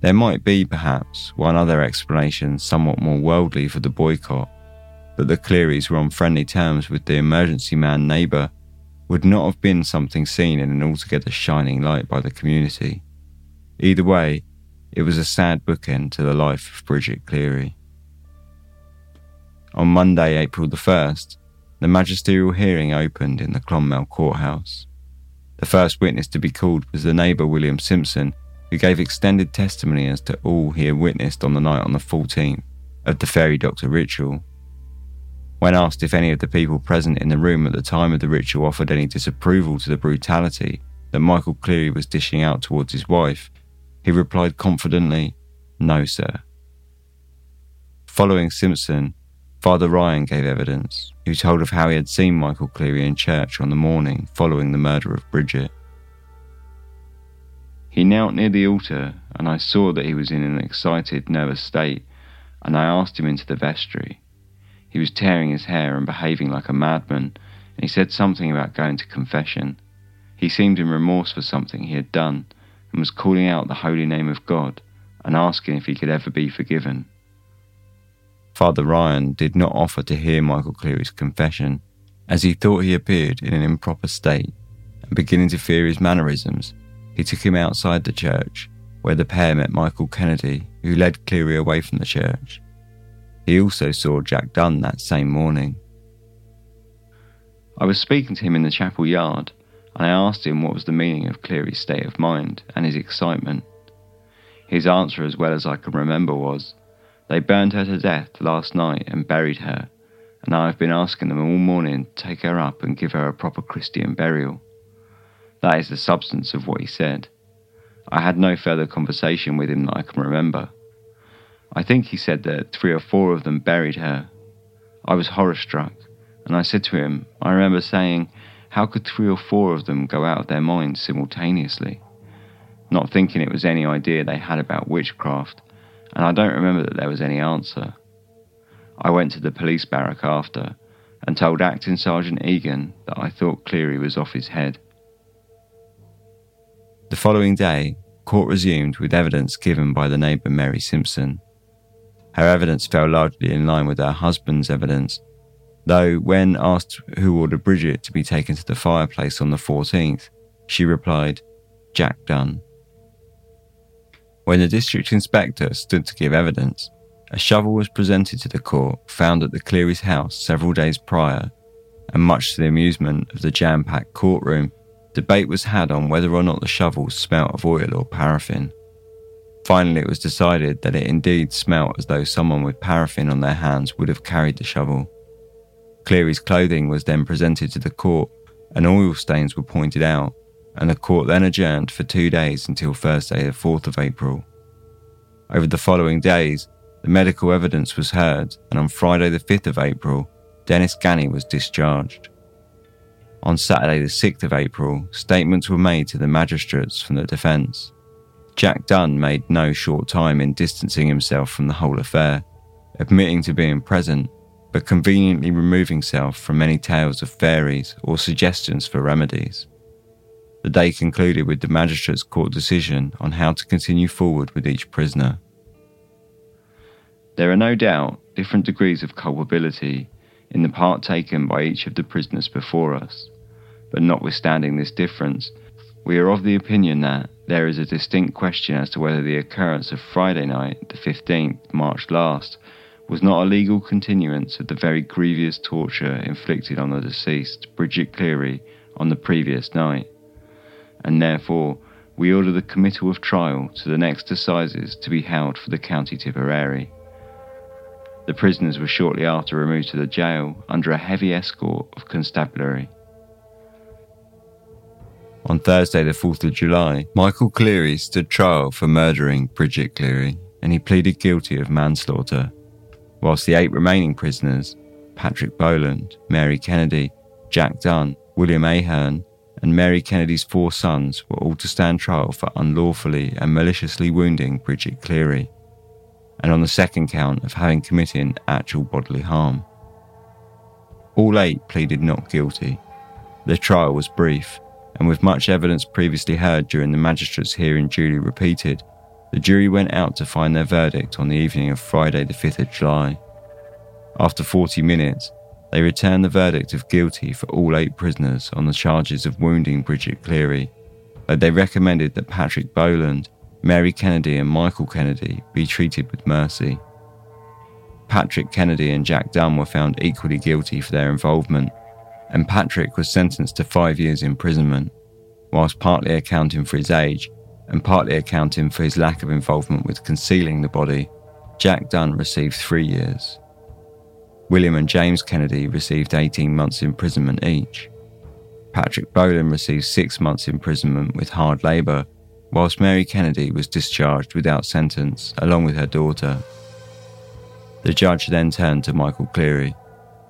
There might be, perhaps, one other explanation somewhat more worldly for the boycott, that the Clearys were on friendly terms with the emergency man neighbour would not have been something seen in an altogether shining light by the community. Either way, it was a sad bookend to the life of Bridget Cleary. On Monday, April the 1st, the magisterial hearing opened in the Clonmel courthouse. The first witness to be called was the neighbour William Simpson, who gave extended testimony as to all he had witnessed on the night on the 14th of the fairy doctor ritual. When asked if any of the people present in the room at the time of the ritual offered any disapproval to the brutality that Michael Cleary was dishing out towards his wife, he replied confidently, No, sir. Following Simpson, Father Ryan gave evidence, who told of how he had seen Michael Cleary in church on the morning following the murder of Bridget. He knelt near the altar, and I saw that he was in an excited, nervous state, and I asked him into the vestry. He was tearing his hair and behaving like a madman, and he said something about going to confession. He seemed in remorse for something he had done, and was calling out the holy name of God and asking if he could ever be forgiven. Father Ryan did not offer to hear Michael Cleary's confession, as he thought he appeared in an improper state, and beginning to fear his mannerisms, he took him outside the church, where the pair met Michael Kennedy, who led Cleary away from the church. He also saw Jack Dunn that same morning. I was speaking to him in the chapel yard, and I asked him what was the meaning of Cleary's state of mind and his excitement. His answer, as well as I can remember, was, They burned her to death last night and buried her, and I have been asking them all morning to take her up and give her a proper Christian burial. That is the substance of what he said. I had no further conversation with him that I can remember. I think he said that three or four of them buried her. I was horror struck, and I said to him, I remember saying, How could three or four of them go out of their minds simultaneously? Not thinking it was any idea they had about witchcraft, and I don't remember that there was any answer. I went to the police barrack after and told Acting Sergeant Egan that I thought Cleary was off his head. The following day, court resumed with evidence given by the neighbour Mary Simpson. Her evidence fell largely in line with her husband's evidence, though when asked who ordered Bridget to be taken to the fireplace on the 14th, she replied, Jack Dunn. When the district inspector stood to give evidence, a shovel was presented to the court found at the Cleary's house several days prior, and much to the amusement of the jam packed courtroom, debate was had on whether or not the shovel smelt of oil or paraffin. Finally, it was decided that it indeed smelt as though someone with paraffin on their hands would have carried the shovel. Cleary's clothing was then presented to the court, and oil stains were pointed out, and the court then adjourned for two days until Thursday, the 4th of April. Over the following days, the medical evidence was heard, and on Friday, the 5th of April, Denis Ganey was discharged. On Saturday, the 6th of April, statements were made to the magistrates from the defence. Jack Dunn made no short time in distancing himself from the whole affair, admitting to being present, but conveniently removing himself from any tales of fairies or suggestions for remedies. The day concluded with the magistrate's court decision on how to continue forward with each prisoner. There are no doubt different degrees of culpability in the part taken by each of the prisoners before us, but notwithstanding this difference, we are of the opinion that there is a distinct question as to whether the occurrence of Friday night, the 15th March last, was not a legal continuance of the very grievous torture inflicted on the deceased, Bridget Cleary, on the previous night. And therefore, we order the committal of trial to the next assizes to be held for the County Tipperary. The prisoners were shortly after removed to the jail under a heavy escort of constabulary. On Thursday, the 4th of July, Michael Cleary stood trial for murdering Bridget Cleary, and he pleaded guilty of manslaughter. Whilst the eight remaining prisoners, Patrick Boland, Mary Kennedy, Jack Dunn, William Ahern, and Mary Kennedy's four sons were all to stand trial for unlawfully and maliciously wounding Bridget Cleary, and on the second count of having committed actual bodily harm. All eight pleaded not guilty. The trial was brief, and with much evidence previously heard during the magistrate's hearing duly repeated, the jury went out to find their verdict on the evening of Friday, the 5th of July. After 40 minutes, they returned the verdict of guilty for all eight prisoners on the charges of wounding Bridget Cleary, though they recommended that Patrick Boland, Mary Kennedy, and Michael Kennedy be treated with mercy. Patrick Kennedy and Jack Dunn were found equally guilty for their involvement, and Patrick was sentenced to five years imprisonment, whilst partly accounting for his age and partly accounting for his lack of involvement with concealing the body. Jack Dunn received three years. William and James Kennedy received 18 months imprisonment each. Patrick Boland received six months imprisonment with hard labour, whilst Mary Kennedy was discharged without sentence along with her daughter. The judge then turned to Michael Cleary,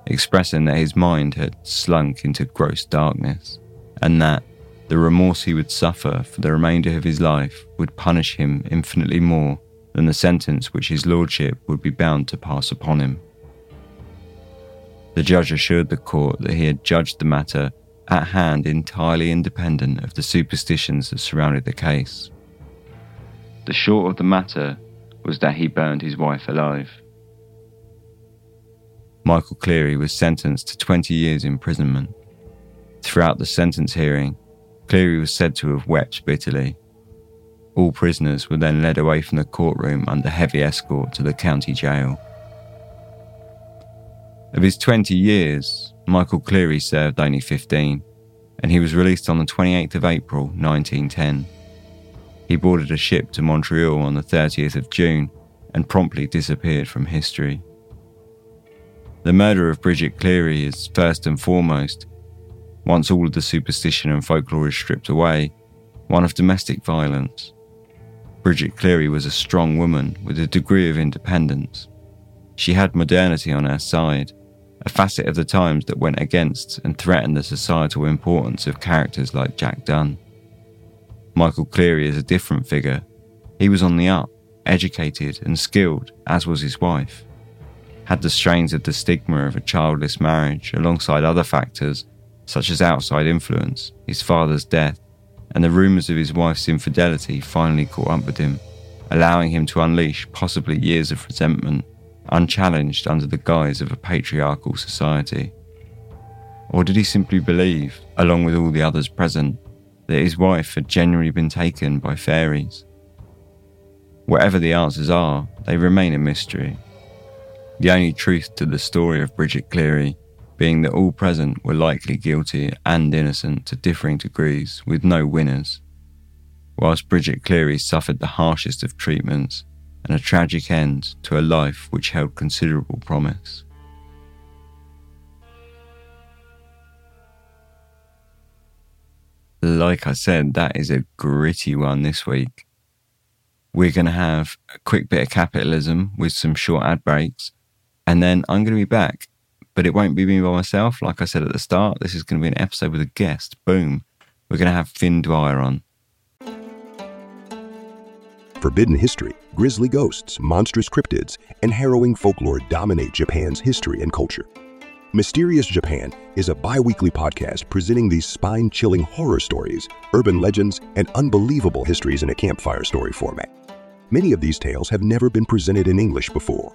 expressing that his mind had slunk into gross darkness and that the remorse he would suffer for the remainder of his life would punish him infinitely more than the sentence which his lordship would be bound to pass upon him. The judge assured the court that he had judged the matter at hand entirely independent of the superstitions that surrounded the case. The short of the matter was that he burned his wife alive. Michael Cleary was sentenced to 20 years imprisonment. Throughout the sentence hearing, Cleary was said to have wept bitterly. All prisoners were then led away from the courtroom under heavy escort to the county jail. Of his 20 years, Michael Cleary served only 15, and he was released on the 28th of April 1910. He boarded a ship to Montreal on the 30th of June and promptly disappeared from history. The murder of Bridget Cleary is first and foremost once all of the superstition and folklore is stripped away, one of domestic violence. Bridget Cleary was a strong woman with a degree of independence. She had modernity on her side, a facet of the times that went against and threatened the societal importance of characters like Jack Dunn. Michael Cleary is a different figure. He was on the up, educated and skilled, as was his wife. Had the strains of the stigma of a childless marriage alongside other factors such as outside influence, his father's death, and the rumours of his wife's infidelity finally caught up with him, allowing him to unleash possibly years of resentment, unchallenged under the guise of a patriarchal society. Or did he simply believe, along with all the others present, that his wife had genuinely been taken by fairies? Whatever the answers are, they remain a mystery. The only truth to the story of Bridget Cleary being that all present were likely guilty and innocent to differing degrees, with no winners, whilst Bridget Cleary suffered the harshest of treatments and a tragic end to a life which held considerable promise. Like I said, that is a gritty one this week. We're going to have a quick bit of capitalism with some short ad breaks, and then I'm going to be back but it won't be me by myself. Like I said at the start, this is going to be an episode with a guest. Boom. We're going to have Fin Dwyer on. Forbidden history, grisly ghosts, monstrous cryptids, and harrowing folklore dominate Japan's history and culture. Mysterious Japan is a bi weekly podcast presenting these spine chilling horror stories, urban legends, and unbelievable histories in a campfire story format. Many of these tales have never been presented in English before,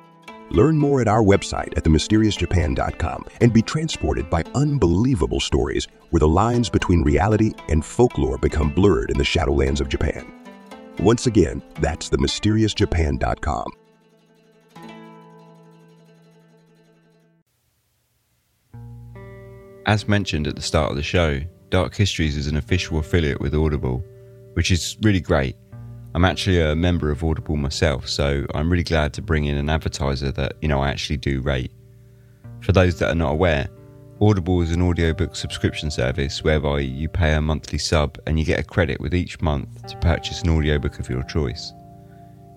Learn more at our website at themysteriousjapan.com and be transported by unbelievable stories where the lines between reality and folklore become blurred in the shadowlands of Japan. Once again, that's themysteriousjapan.com. As mentioned at the start of the show, Dark Histories is an official affiliate with Audible, which is really great I'm actually a member of Audible myself, so I'm really glad to bring in an advertiser that, you know, I actually do rate. For those that are not aware, Audible is an audiobook subscription service whereby you pay a monthly sub and you get a credit with each month to purchase an audiobook of your choice.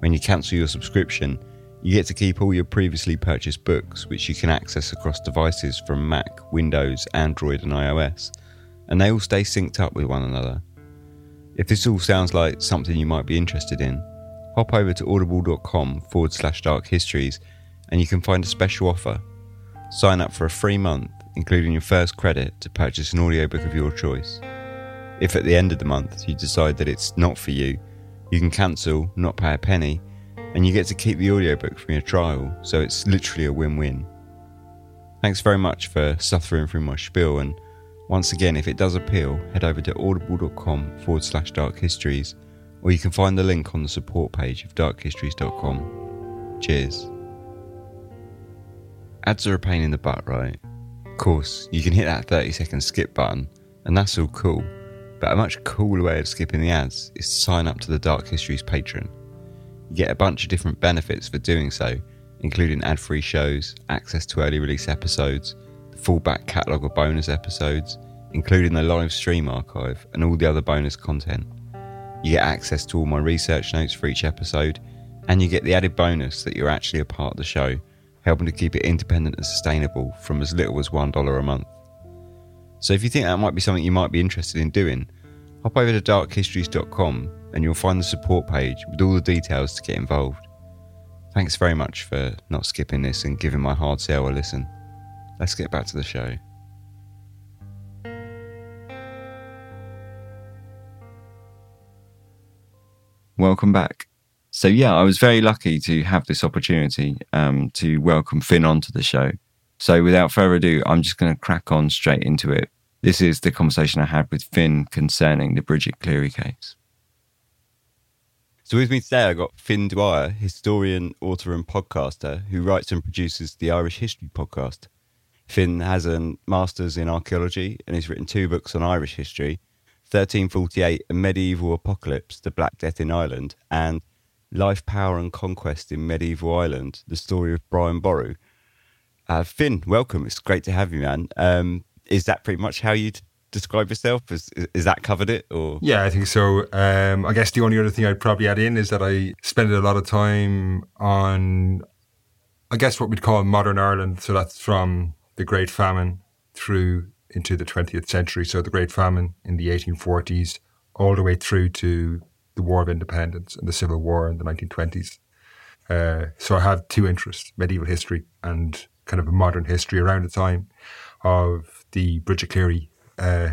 When you cancel your subscription, You get to keep all your previously purchased books, which you can access across devices from Mac, Windows, Android, and iOS, and they all stay synced up with one another. If this all sounds like something you might be interested in, hop over to audible.com forward slash dark histories and you can find a special offer. Sign up for a free month, including your first credit, to purchase an audiobook of your choice. If at the end of the month you decide that it's not for you, you can cancel, not pay a penny, and you get to keep the audiobook from your trial, so it's literally a win win. Thanks very much for suffering through my spiel, and once again, if it does appeal, head over to audible.com forward slash dark histories, or you can find the link on the support page of darkhistories.com. Cheers. Ads are a pain in the butt, right? Of course, you can hit that 30 second skip button, and that's all cool, but a much cooler way of skipping the ads is to sign up to the Dark Histories Patreon. You get a bunch of different benefits for doing so, including ad free shows, access to early release episodes, full back catalogue of bonus episodes, including the live stream archive and all the other bonus content. You get access to all my research notes for each episode, and you get the added bonus that you're actually a part of the show, helping to keep it independent and sustainable from as little as $1 a month. So if you think that might be something you might be interested in doing, hop over to darkhistories.com and you'll find the support page with all the details to get involved. Thanks very much for not skipping this and giving my hard sell a listen. Let's get back to the show. Welcome back. So, yeah, I was very lucky to have this opportunity um, to welcome Fin onto the show. So, without further ado, I'm just going to crack on straight into it. This is the conversation I had with Fin concerning the Bridget Cleary case. So with me today, I got Fin Dwyer, historian, author, and podcaster who writes and produces the Irish History podcast. Fin has a master's in archaeology and has written two books on Irish history 1348, A Medieval Apocalypse, The Black Death in Ireland, and Life, Power, and Conquest in Medieval Ireland, The Story of Brian Boru. Uh, Fin, welcome. It's great to have you, man. Um, is that pretty much how you describe yourself? Is, is that covered it or? Yeah, I think so. Um, I guess the only other thing I'd probably add in is that I spent a lot of time on, I guess what we'd call modern Ireland. So that's from the Great Famine through into the 20th century. So the Great Famine in the 1840s, all the way through to the War of Independence and the Civil War in the 1920s. Uh, so I have two interests, medieval history and kind of a modern history around the time of the Bridget Cleary uh,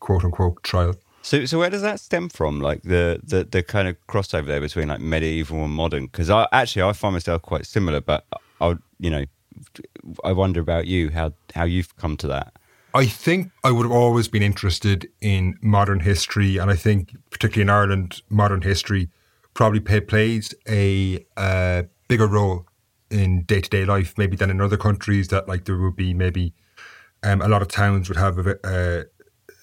quote unquote trial. So, so where does that stem from? Like the the, the kind of crossover there between like medieval and modern? Because I actually I find myself quite similar, but I you know I wonder about you how how you've come to that. I think I would have always been interested in modern history, and I think particularly in Ireland, modern history probably plays a uh, bigger role in day to day life, maybe than in other countries. That like there would be maybe um, a lot of towns would have a, uh,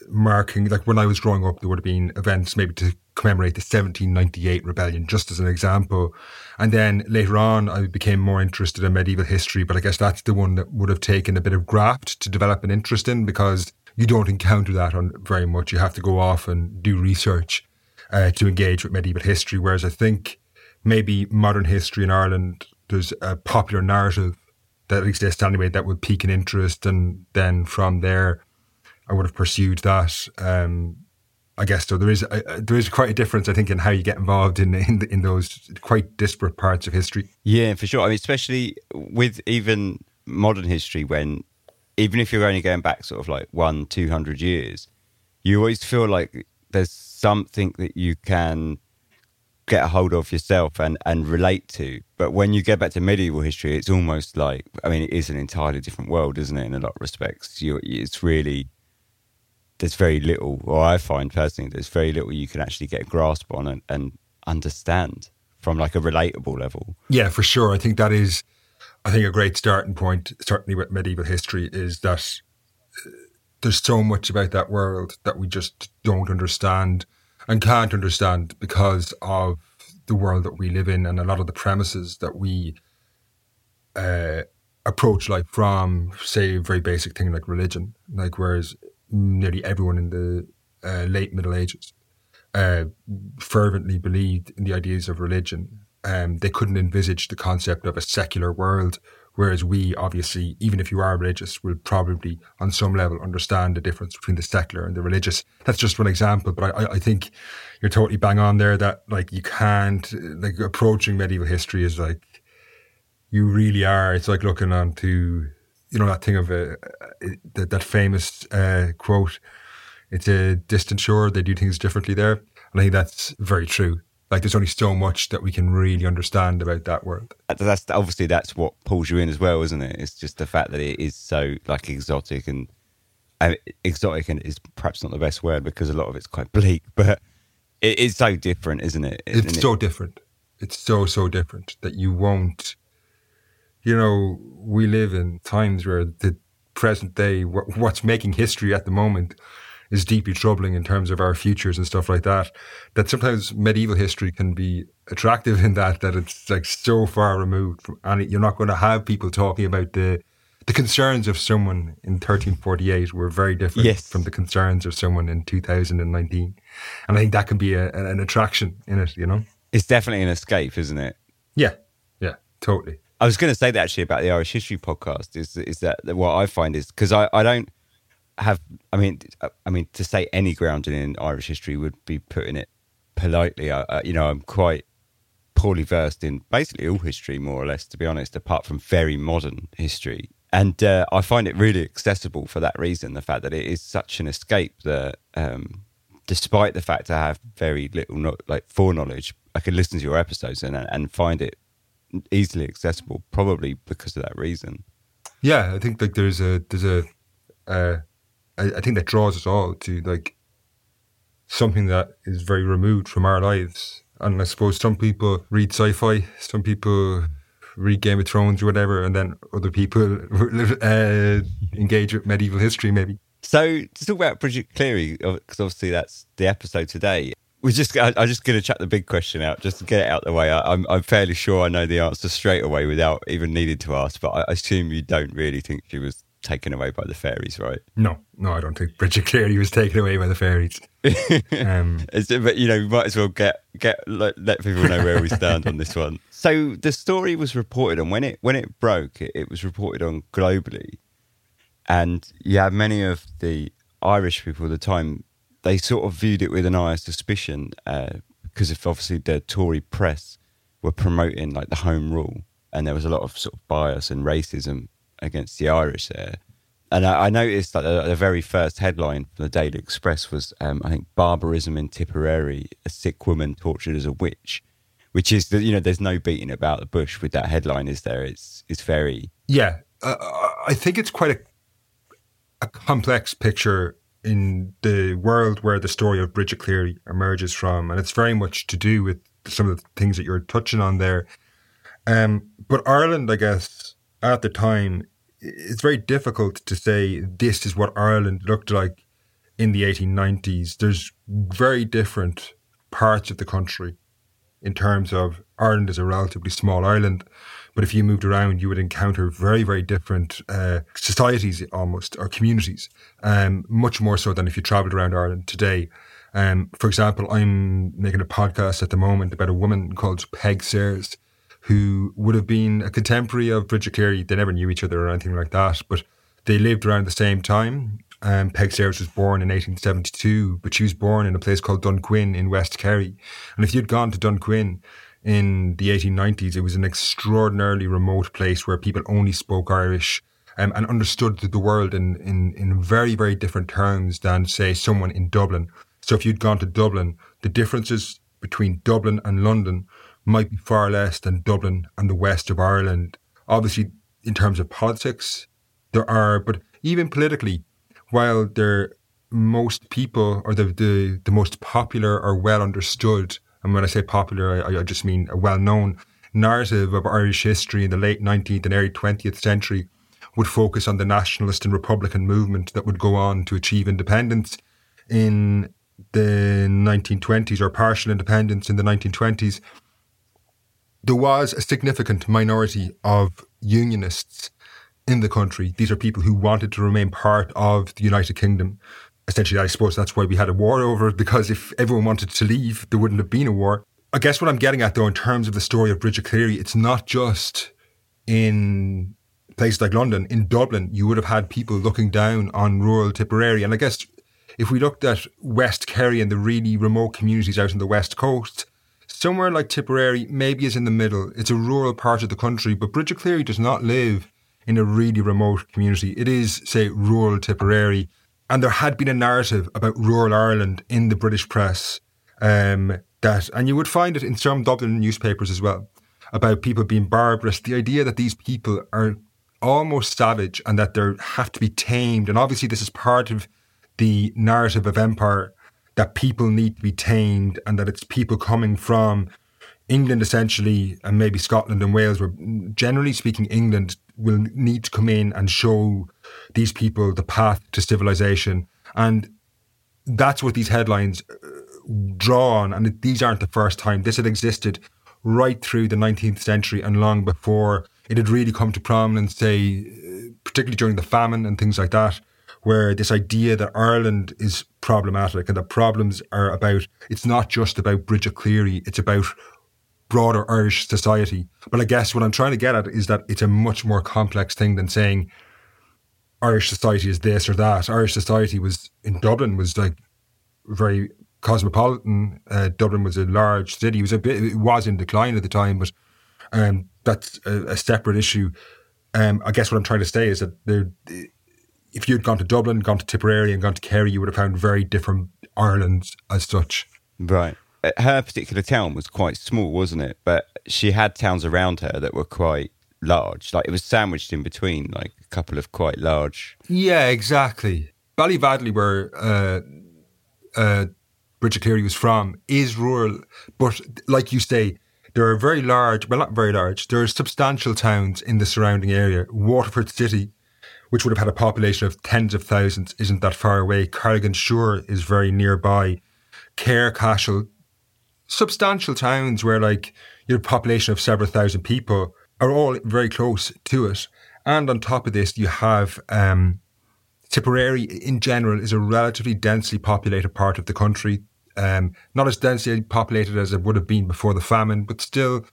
marking. Like when I was growing up, there would have been events maybe to commemorate the 1798 rebellion, just as an example. And then later on, I became more interested in medieval history, but I guess that's the one that would have taken a bit of graft to develop an interest in because you don't encounter that on very much. You have to go off and do research uh, to engage with medieval history. Whereas I think maybe modern history in Ireland, there's a popular narrative that exists anyway that would pique an interest, and then from there, I would have pursued that. Um, I guess so. There is a, there is quite a difference, I think, in how you get involved in in, in those quite disparate parts of history. Yeah, for sure. I mean, especially with even modern history, when even if you're only going back sort of like one, two hundred years, you always feel like there's something that you can get a hold of yourself and, and relate to. But when you get back to medieval history, it's almost like, I mean, it is an entirely different world, isn't it, in a lot of respects? You, it's really, there's very little, or I find personally, there's very little you can actually get a grasp on and, and understand from like a relatable level. Yeah, for sure. I think that is, I think a great starting point, certainly with medieval history, is that uh, there's so much about that world that we just don't understand and can't understand because of the world that we live in and a lot of the premises that we uh, approach life from, say, very basic thing like religion. Like, whereas nearly everyone in the uh, late Middle Ages uh, fervently believed in the ideas of religion um, they couldn't envisage the concept of a secular world. Whereas we, obviously, even if you are religious, will probably on some level understand the difference between the secular and the religious. That's just one example, but I, I think you're totally bang on there that like you can't, like approaching medieval history is like, you really are. It's like looking onto, you know, that thing of a, that, that famous uh, quote, it's a distant shore, they do things differently there. And I think that's very true like there's only so much that we can really understand about that world. That's obviously that's what pulls you in as well, isn't it? It's just the fact that it is so like exotic and uh, exotic and is perhaps not the best word because a lot of it's quite bleak, but it is so different, isn't it? Isn't it's so it? different. It's so so different that you won't. You know, we live in times where the present day, what's making history at the moment, is deeply troubling in terms of our futures and stuff like that. That sometimes medieval history can be attractive in that that it's like so far removed from, and you're not going to have people talking about the the concerns of someone in 1348 were very different yes. from the concerns of someone in 2019, and I think that can be a, an attraction in it. You know, it's definitely an escape, isn't it? Yeah, yeah, totally. I was going to say that actually about the Irish History podcast is is that what I find is because I, I don't have I mean I mean to say any grounding in Irish history would be putting it politely. I, uh, you know, I'm quite poorly versed in basically all history, more or less, to be honest, apart from very modern history. And uh, I find it really accessible for that reason. The fact that it is such an escape that, um, despite the fact I have very little no, like foreknowledge, I can listen to your episodes and and find it easily accessible, probably because of that reason. Yeah, I think like there's a there's a uh, I, I think that draws us all to like something that is very removed from our lives. And I suppose some people read sci-fi, some people read Game of Thrones or whatever, and then other people uh, engage with medieval history, maybe. So to talk about Bridget Cleary, because obviously that's the episode today. We just, I, am just going to chuck the big question out, just to get it out of the way. I, am I'm, I'm fairly sure I know the answer straight away without even needing to ask, but I assume you don't really think she was taken away by the fairies, right? No, no, I don't think Bridget Cleary was taken away by the fairies. um, but you know, we might as well get get let, let people know where we stand on this one. So the story was reported and when it when it broke. It, it was reported on globally, and you have many of the Irish people at the time. They sort of viewed it with an eye of suspicion uh, because if obviously the Tory press were promoting like the Home Rule, and there was a lot of sort of bias and racism against the Irish there. And I, I noticed that the, the, very first headline from the Daily Express was, um, I think, barbarism in Tipperary: a sick woman tortured as a witch, which is the, you know, there's no beating about the bush with that headline, is there? It's it's very yeah. Uh, I think it's quite a a complex picture in the world where the story of Bridget Cleary emerges from, and it's very much to do with some of the things that you're touching on there. Um, but Ireland, I guess, at the time it's very difficult to say this is what Ireland looked like in the 1890s. There's very different parts of the country in terms of Ireland is a relatively small island, but if you moved around, you would encounter very, very different uh, societies almost or communities, um, much more so than if you travelled around Ireland today. Um, for example, I'm making a podcast at the moment about a woman called Peig Sayers who would have been a contemporary of Bridget Cleary. They never knew each other or anything like that, but they lived around the same time. Um, Peig Sayers was born in 1872, but she was born in a place called Dunquin in West Kerry. And if you'd gone to Dunquin in the 1890s, it was an extraordinarily remote place where people only spoke Irish um, and understood the world in, in, in very, very different terms than, say, someone in Dublin. So if you'd gone to Dublin, the differences between Dublin and London might be far less than Dublin and the west of Ireland. Obviously, in terms of politics, there are, but even politically, while there most people or the, the, the most popular or well understood, and when I say popular, I, I just mean a well known narrative of Irish history in the late 19th and early 20th century would focus on the nationalist and republican movement that would go on to achieve independence in the 1920s or partial independence in the 1920s there was a significant minority of unionists in the country. These are people who wanted to remain part of the United Kingdom. Essentially, I suppose that's why we had a war over it, because if everyone wanted to leave, there wouldn't have been a war. I guess what I'm getting at though, in terms of the story of Bridget Cleary, it's not just in places like London. In Dublin, you would have had people looking down on rural Tipperary. And I guess if we looked at West Kerry and the really remote communities out in the West Coast, somewhere like Tipperary maybe is in the middle. It's a rural part of the country, but Bridget Cleary does not live in a really remote community. It is, say, rural Tipperary. And there had been a narrative about rural Ireland in the British press um, that, and you would find it in some Dublin newspapers as well, about people being barbarous. The idea that these people are almost savage and that they have to be tamed. And obviously, this is part of the narrative of empire that people need to be tamed and that it's people coming from England essentially and maybe Scotland and Wales, where generally speaking, England will need to come in and show these people the path to civilization. And that's what these headlines uh, draw on. And these aren't the first time. This had existed right through the 19th century and long before it had really come to prominence, say, uh, particularly during the famine and things like that, where this idea that Ireland is problematic and the problems are about, it's not just about Bridget Cleary, it's about broader Irish society. But I guess what I'm trying to get at is that it's a much more complex thing than saying Irish society is this or that. Irish society was in Dublin was like very cosmopolitan. Uh, Dublin was a large city. It was a bit. It was in decline at the time, but um, that's a, a, separate issue. Um, I guess what I'm trying to say is that there, if you'd gone to Dublin, gone to Tipperary, and gone to Kerry, you would have found very different Ireland as such. Right. Uh, her particular town was quite small, wasn't it? But she had towns around her that were quite large. Like it was sandwiched in between, like a couple of quite large. Yeah, exactly. Ballyvadlea, where uh, uh, of Cleary was from, is rural, but like you say, there are very large, well, not very large, there are substantial towns in the surrounding area. Waterford City, which would have had a population of tens of thousands, isn't that far away. Carrick-on-Suir is very nearby. Cahir, Cashel, substantial towns where like your population of several thousand people are all very close to it. And on top of this, you have um, Tipperary in general is a relatively densely populated part of the country. Um, not as densely populated as it would have been before the famine, but still,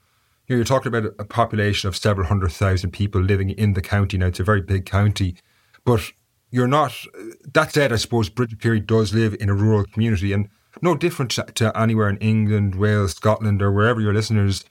you know, you're talking about a population of several hundred thousand people living in the county. Now, it's a very big county, but you're not. That said, I suppose Bridget does live in a rural community, and no different to anywhere in England, Wales, Scotland, or wherever your listeners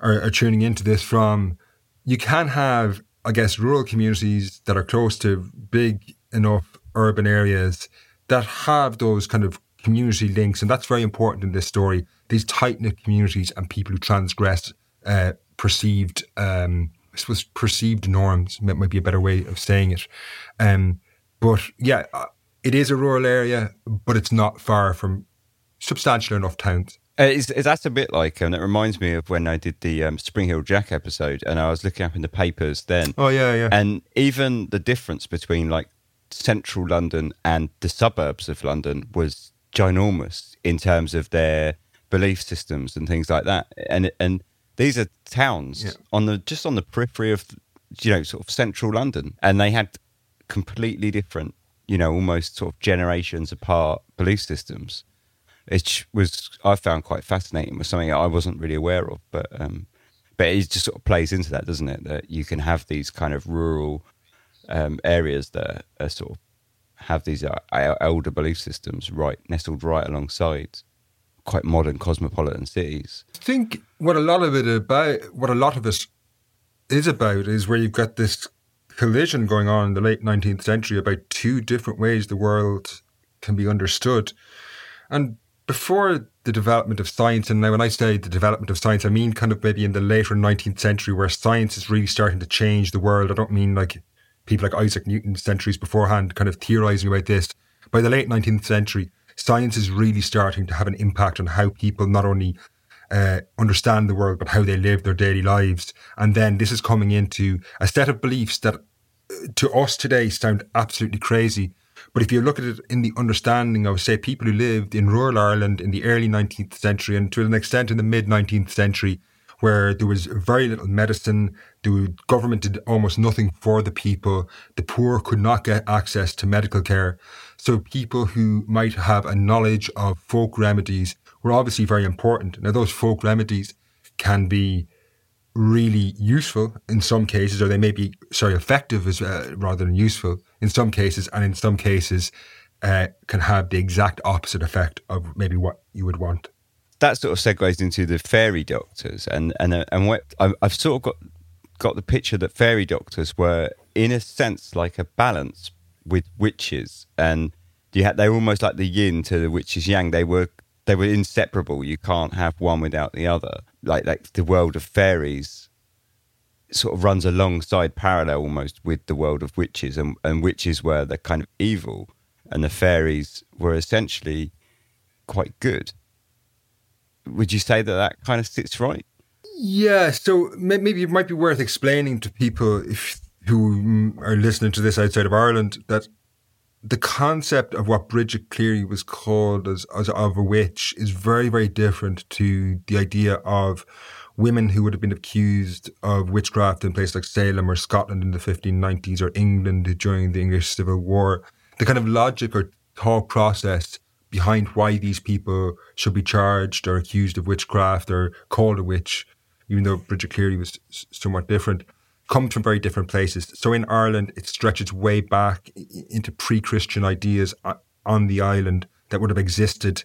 are, are tuning into this from. You can have, I guess, rural communities that are close to big enough urban areas that have those kind of community links, and that's very important in this story. These tight knit communities and people who transgress uh, perceived, um, I suppose, perceived norms might be a better way of saying it. Um, but yeah, uh, it is a rural area, but it's not far from substantial enough towns. Uh, is, is that a bit like, and it reminds me of when I did the um, Spring Heel Jack episode, and I was looking up in the papers then. Oh yeah, yeah. And even the difference between like central London and the suburbs of London was ginormous in terms of their belief systems and things like that. And and these are towns yeah. on the just on the periphery of you know sort of central London, and they had completely different, you know, almost sort of generations apart belief systems it was I found quite fascinating. Was something I wasn't really aware of, but um, but it just sort of plays into that, doesn't it? That you can have these kind of rural um, areas that are sort of have these uh, elder belief systems right nestled right alongside quite modern cosmopolitan cities. I think what a lot of it about what a lot of it is about is where you've got this collision going on in the late 19th century about two different ways the world can be understood. And before the development of science, and now when I say the development of science, I mean kind of maybe in the later 19th century where science is really starting to change the world. I don't mean like people like Isaac Newton centuries beforehand kind of theorizing about this. By the late 19th century, science is really starting to have an impact on how people not only uh, understand the world, but how they live their daily lives. And then this is coming into a set of beliefs that uh, to us today sound absolutely crazy, but if you look at it in the understanding of, say, people who lived in rural Ireland in the early 19th century and to an extent in the mid 19th century, where there was very little medicine, the government did almost nothing for the people, the poor could not get access to medical care. So people who might have a knowledge of folk remedies were obviously very important. Now, those folk remedies can be really useful in some cases, or they may be sorry effective as uh, rather than useful in some cases, and in some cases uh, can have the exact opposite effect of maybe what you would want. That sort of segues into the fairy doctors, and and uh, and what I've sort of got got the picture that fairy doctors were in a sense like a balance with witches, and you had they were almost like the yin to the witches yang. They were they were inseparable. You can't have one without the other. Like like the world of fairies sort of runs alongside parallel almost with the world of witches and, and witches were the kind of evil and the fairies were essentially quite good. Would you say that that kind of sits right? Yeah, so maybe it might be worth explaining to people if who are listening to this outside of Ireland that the concept of what Bridget Cleary was called as, as of a witch is very, very different to the idea of women who would have been accused of witchcraft in places like Salem or Scotland in the 1590s or England during the English Civil War. The kind of logic or thought process behind why these people should be charged or accused of witchcraft or called a witch, even though Bridget Cleary was somewhat different, comes from very different places. So in Ireland, it stretches way back into pre-Christian ideas on the island that would have existed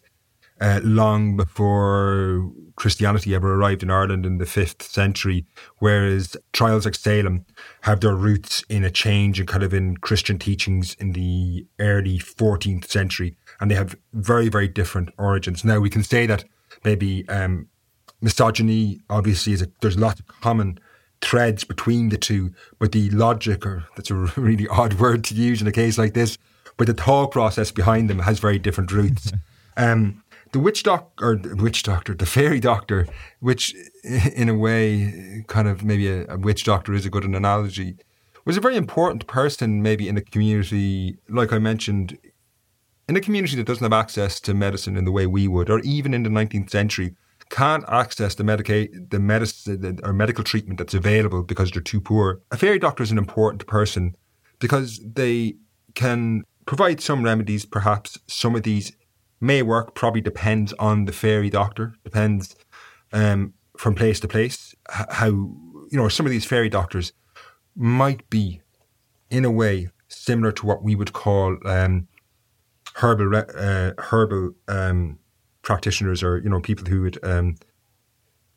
uh, long before Christianity ever arrived in Ireland in the fifth century, whereas trials like Salem have their roots in a change and kind of in Christian teachings in the early 14th century, and they have very, very different origins. Now, we can say that maybe um, misogyny, obviously, is a, there's lots of common threads between the two, but the logic, or that's a really odd word to use in a case like this, but the thought process behind them has very different roots. Um, the witch doctor, or the witch doctor, the fairy doctor, which in a way, kind of maybe a, a witch doctor is a good analogy, was a very important person maybe in a community, like I mentioned, in a community that doesn't have access to medicine in the way we would, or even in the 19th century, can't access the medica- the medicine or medical treatment that's available because they're too poor. A fairy doctor is an important person because they can provide some remedies. Perhaps some of these may work. Probably depends on the fairy doctor. Depends um, from place to place how you know some of these fairy doctors might be in a way similar to what we would call um, herbal uh, herbal um, practitioners or you know people who would um,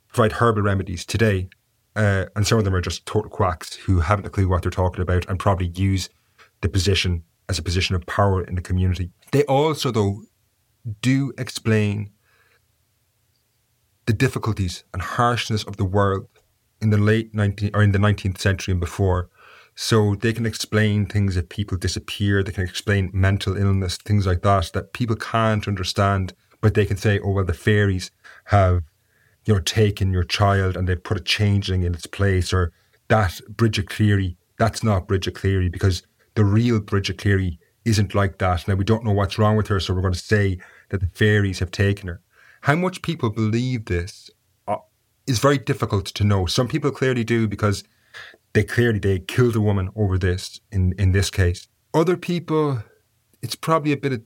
provide herbal remedies today, uh, and some of them are just total quacks who haven't a clue what they're talking about and probably use the position as a position of power in the community. They also, though, do explain the difficulties and harshness of the world in the late 19th or in the 19th century and before. So they can explain things if people disappear. They can explain mental illness, things like that, that people can't understand but they can say, oh, well, the fairies have, you know, taken your child and they've put a changeling in its place, or that Bridget Cleary, that's not Bridget Cleary because the real Bridget Cleary isn't like that. Now, we don't know what's wrong with her, so we're going to say that the fairies have taken her. How much people believe this uh, is very difficult to know. Some people clearly do because they clearly they killed a woman over this in, in this case. Other people, it's probably a bit of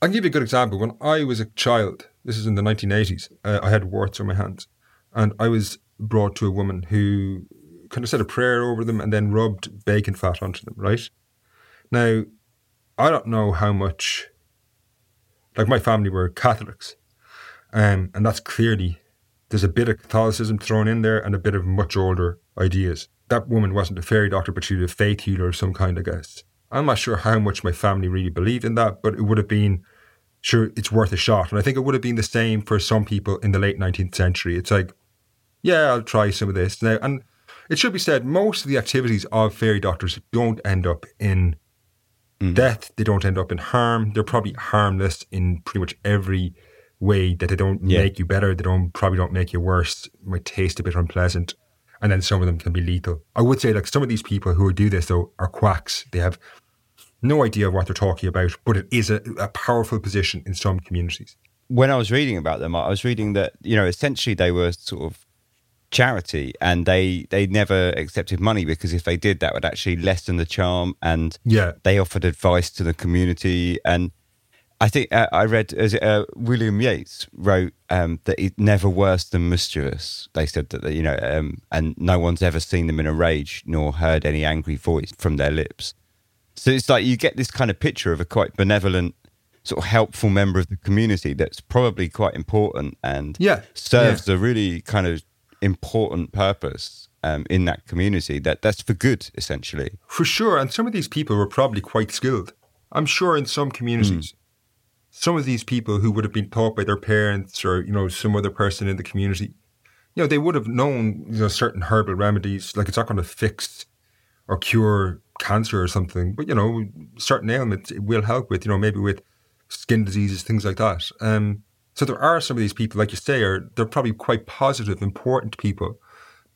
I can give you a good example. When I was a child, this is in the 1980s, uh, I had warts on my hands. And I was brought to a woman who kind of said a prayer over them and then rubbed bacon fat onto them, right? Now, I don't know how much, like my family were Catholics. Um, and that's clearly, there's a bit of Catholicism thrown in there and a bit of much older ideas. That woman wasn't a fairy doctor, but she was a faith healer of some kind, I guess. I'm not sure how much my family really believed in that, but it would have been, sure, it's worth a shot. And I think it would have been the same for some people in the late 19th century. It's like, yeah, I'll try some of this. Now, and it should be said, most of the activities of fairy doctors don't end up in mm. death. They don't end up in harm. They're probably harmless in pretty much every way that they don't yeah. make you better. They don't probably don't make you worse. It Might taste a bit unpleasant and then some of them can be lethal. I would say like some of these people who do this though are quacks. They have no idea what they're talking about, but it is a, a powerful position in some communities. When I was reading about them, I was reading that you know essentially they were sort of charity and they they never accepted money because if they did that would actually lessen the charm and yeah they offered advice to the community and think uh, I read as uh, William Yeats wrote um, that it's never worse than mischievous. They said that you know, um, and no one's ever seen them in a rage nor heard any angry voice from their lips. So it's like you get this kind of picture of a quite benevolent, sort of helpful member of the community that's probably quite important and Yeah, serves a really kind of important purpose um, in that community. That that's for good, essentially. For sure. And some of these people were probably quite skilled. I'm sure in some communities, some of these people who would have been taught by their parents or, you know, some other person in the community, you know, they would have known, you know, certain herbal remedies. Like it's not going to fix or cure cancer or something, but, you know, certain ailments it will help with, you know, maybe with skin diseases, things like that. Um, so there are some of these people, like you say, are they're probably quite positive, important people.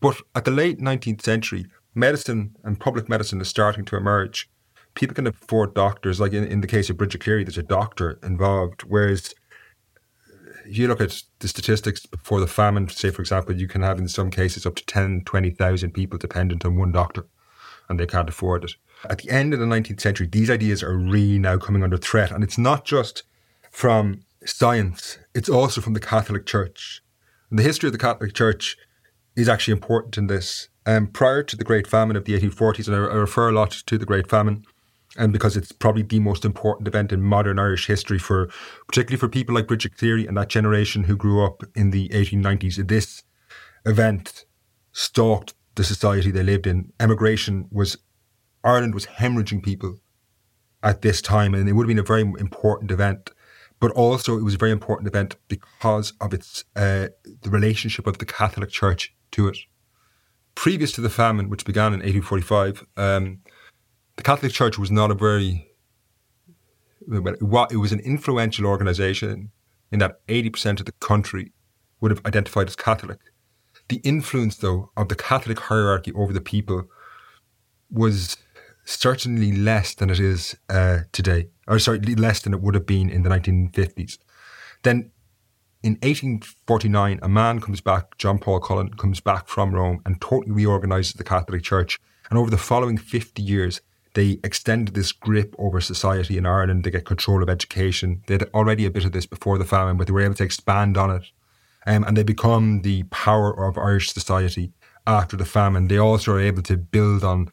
But at the late 19th century, medicine and public medicine is starting to emerge. People can afford doctors, like in, in the case of Bridget Cleary, there's a doctor involved. Whereas if you look at the statistics before the famine, say, for example, you can have in some cases up to 10, 20,000 people dependent on one doctor and they can't afford it. At the end of the 19th century, these ideas are really now coming under threat. And it's not just from science, it's also from the Catholic Church. And the history of the Catholic Church is actually important in this. Um, prior to the Great Famine of the 1840s, and I, I refer a lot to the Great Famine, and because it's probably the most important event in modern Irish history for, particularly for people like Bridget Cleary and that generation who grew up in the 1890s. This event stalked the society they lived in. Emigration was, Ireland was hemorrhaging people at this time, and it would have been a very important event. But also, it was a very important event because of its uh, the relationship of the Catholic Church to it. Previous to the famine, which began in 1845, um, the Catholic Church was not a very it was an influential organization in that 80% of the country would have identified as Catholic. The influence, though, of the Catholic hierarchy over the people was certainly less than it is uh, today, or sorry, less than it would have been in the 1950s. Then in 1849, a man comes back, John Paul Cullen, comes back from Rome and totally reorganizes the Catholic Church. And over the following 50 years, they extended this grip over society in Ireland. They get control of education. They had already a bit of this before the famine, but they were able to expand on it. Um, and they become the power of Irish society after the famine. They also are able to build on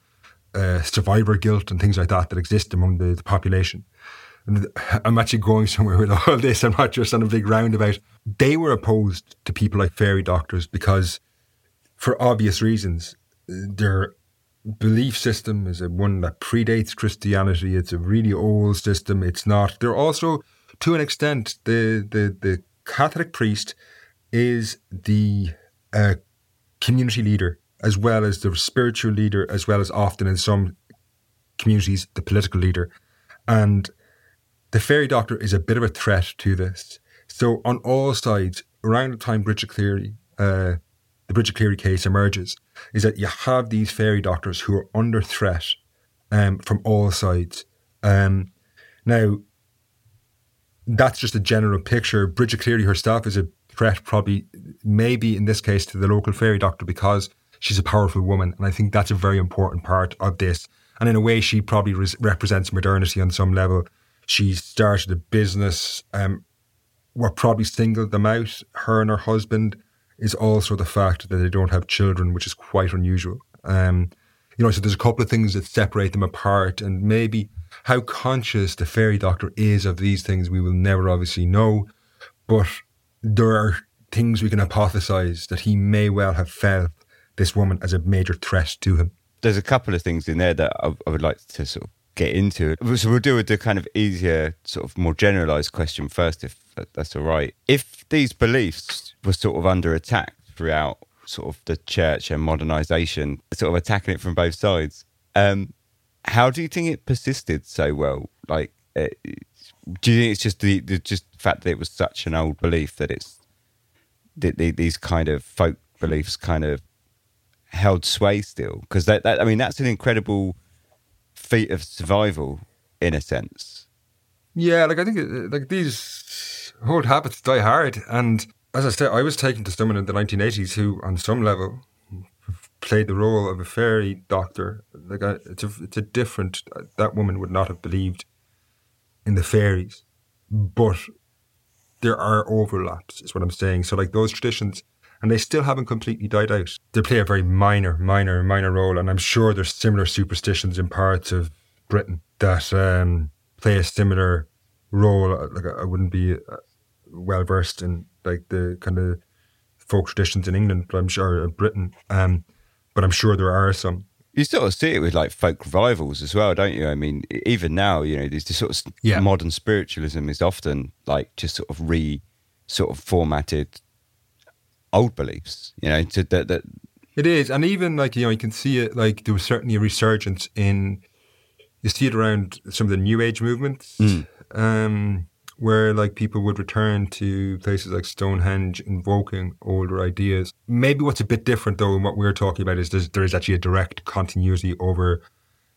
uh, survivor guilt and things like that that exist among the, the population. I'm actually going somewhere with all this. I'm not just on a big roundabout. They were opposed to people like fairy doctors because, for obvious reasons, their belief system is a one that predates Christianity. It's a really old system. It's not. They're also, to an extent, the the the Catholic priest is the uh, community leader as well as the spiritual leader, as well as often in some communities the political leader, and the fairy doctor is a bit of a threat to this. So on all sides, around the time Bridget Cleary, uh, the Bridget Cleary case emerges, is that you have these fairy doctors who are under threat um, from all sides. Um, now, that's just a general picture. Bridget Cleary herself is a threat, probably, maybe in this case, to the local fairy doctor because she's a powerful woman. And I think that's a very important part of this. And in a way, she probably res- represents modernity on some level. She started a business. Um, what probably singled them out, her and her husband, is also the fact that they don't have children, which is quite unusual. Um, you know, so there's a couple of things that separate them apart, and maybe how conscious the fairy doctor is of these things, we will never obviously know. But there are things we can hypothesize that he may well have felt this woman as a major threat to him. There's a couple of things in there that I, I would like to sort of get into. It. So we'll do with the kind of easier, sort of more generalized question first, if that's all right. If these beliefs were sort of under attack throughout sort of the church and modernization, sort of attacking it from both sides, um, how do you think it persisted so well? Like, uh, do you think it's just the, the just the fact that it was such an old belief that it's that the, these kind of folk beliefs kind of held sway still? Because that, that, I mean, that's an incredible feat of survival in a sense. Yeah, like I think uh, like these old habits die hard, and as I said, I was taken to someone in the 1980s who, on some level, played the role of a fairy doctor. Like I, it's a it's a different. That woman would not have believed in the fairies. but there are overlaps, is what I'm saying. So, like those traditions, and they still haven't completely died out. They play a very minor, minor, minor role, and I'm sure there's similar superstitions in parts of Britain that um, play a similar role. Like I wouldn't be uh, well versed in like the kind of folk traditions in England, but I'm sure in Britain. Um, but I'm sure there are some. You sort of see it with like folk revivals as well, don't you? I mean, even now, you know, this sort of Yeah. modern spiritualism is often like just sort of re sort of formatted old beliefs, you know, to that, that It is, and even like you know, you can see it. Like there was certainly a resurgence in. You see it around some of the New Age movements, um, where like people would return to places like Stonehenge, invoking older ideas. Maybe what's a bit different though, in what we're talking about is there's, there is actually a direct continuity over.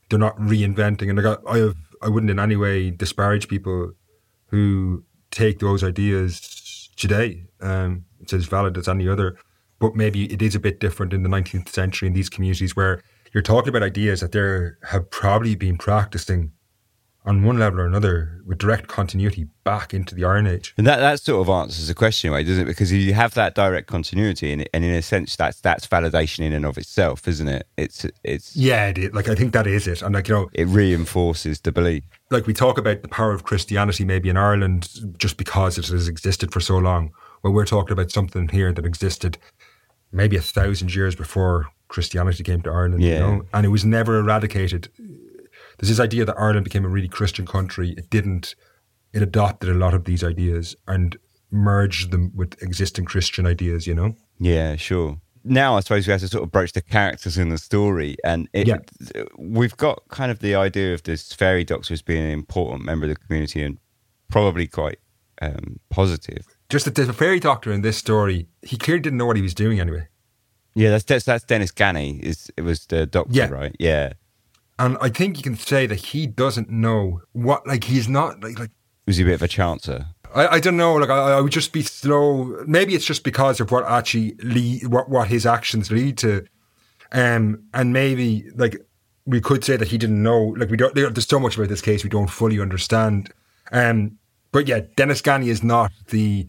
They're not reinventing, and I, I have, I wouldn't in any way disparage people who take those ideas today. Um, it's as valid as any other, but maybe it is a bit different in the 19th century in these communities where you're talking about ideas that they have probably been practicing on one level or another with direct continuity back into the Iron Age. And that, that sort of answers the question, way, doesn't it? Because you have that direct continuity, and, and in a sense, that's that's validation in and of itself, isn't it? It's it's Yeah, it is. like I think that is it, and like you know, it reinforces the belief. like we talk about the power of Christianity maybe in Ireland just because it has existed for so long. Well, we're talking about something here that existed maybe a thousand years before Christianity came to Ireland, you Yeah. know, and it was never eradicated. There's this idea that Ireland became a really Christian country. It didn't. It adopted a lot of these ideas and merged them with existing Christian ideas, you know? Yeah, sure. Now, I suppose we have to sort of broach the characters in the story, and it, Yeah. we've got kind of the idea of this fairy doctor as being an important member of the community and probably quite um, positive. Just that the fairy doctor in this story, he clearly didn't know what he was doing anyway. Yeah, that's that's, Denis Ganey. Is it was the doctor, Yeah. right? Yeah, And I think you can say that he doesn't know what, like, he's not, like, like was he a bit of a chancer? I, I don't know. Like I, I would just be slow. Maybe it's just because of what actually lead, what what his actions lead to, um, and maybe like we could say that he didn't know. Like we don't. There's so much about this case we don't fully understand. Um, but yeah, Denis Ganey is not the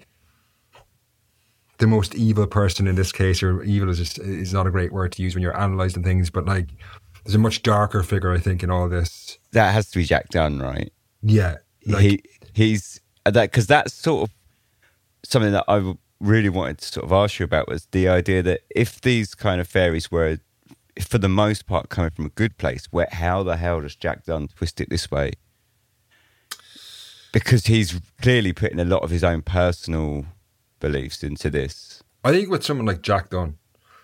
the most evil person in this case. Or evil is just is not a great word to use when you're analyzing things. But like, there's a much darker figure I think in all this. That has to be Jack Dunne, right? Yeah, like, he he's uh, that because that's sort of something that I really wanted to sort of ask you about was the idea that if these kind of fairies were, for the most part, coming from a good place, where how the hell does Jack Dunne twist it this way? Because he's clearly putting a lot of his own personal beliefs into this. I think with someone like Jack Dunne,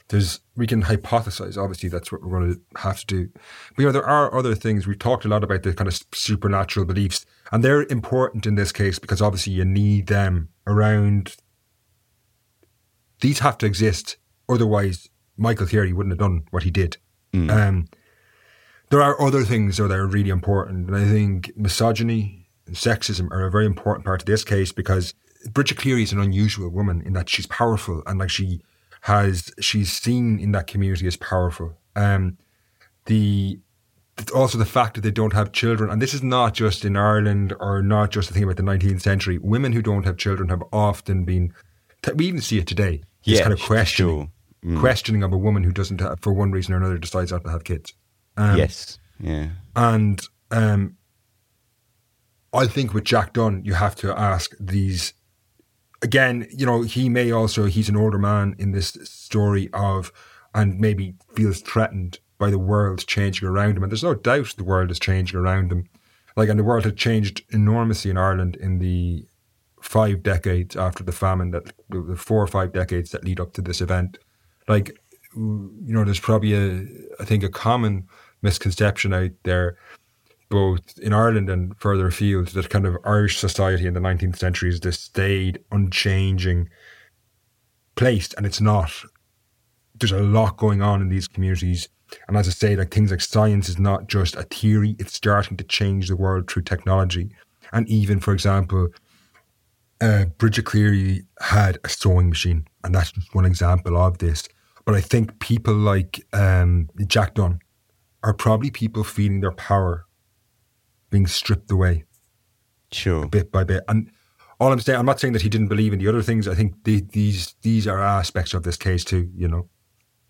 there's we can hypothesize. Obviously, that's what we're going to have to do. But you know, there are other things. We've talked a lot about the kind of supernatural beliefs, and they're important in this case because obviously you need them around. These have to exist, otherwise Michael Cleary wouldn't have done what he did. Um, there are other things though that are really important, and I think misogyny and sexism are a very important part of this case because Bridget Cleary is an unusual woman in that she's powerful and like she has she's seen in that community as powerful. Um, the also the fact that they don't have children, and this is not just in Ireland or not just a thing about the 19th century. Women who don't have children have often been. We even see it today. This Yeah, kind of sure. questioning, Mm. questioning of a woman who doesn't, have, for one reason or another, decides not to have kids. Um, yes, yeah, and um, I think with Jack Dunne, you have to ask these. Again, you know, he may also, he's an older man in this story of, and maybe feels threatened by the world changing around him. And there's no doubt the world is changing around him. Like, and the world had changed enormously in Ireland in the five decades after the famine, that the four or five decades that lead up to this event. Like, you know, there's probably a, I think, a common misconception out there, both in Ireland and further afield, that kind of Irish society in the 19th century is this staid, unchanging place, and it's not. There's a lot going on in these communities. And as I say, like things like science is not just a theory, it's starting to change the world through technology. And even, for example, uh, Bridget Cleary had a sewing machine, and that's just one example of this. But I think people like um, Jack Dunne are probably people feeling their power being stripped away. Sure. bit by bit. And all I'm saying, I'm not saying that he didn't believe in the other things. I think the, these these are aspects of this case too. You know,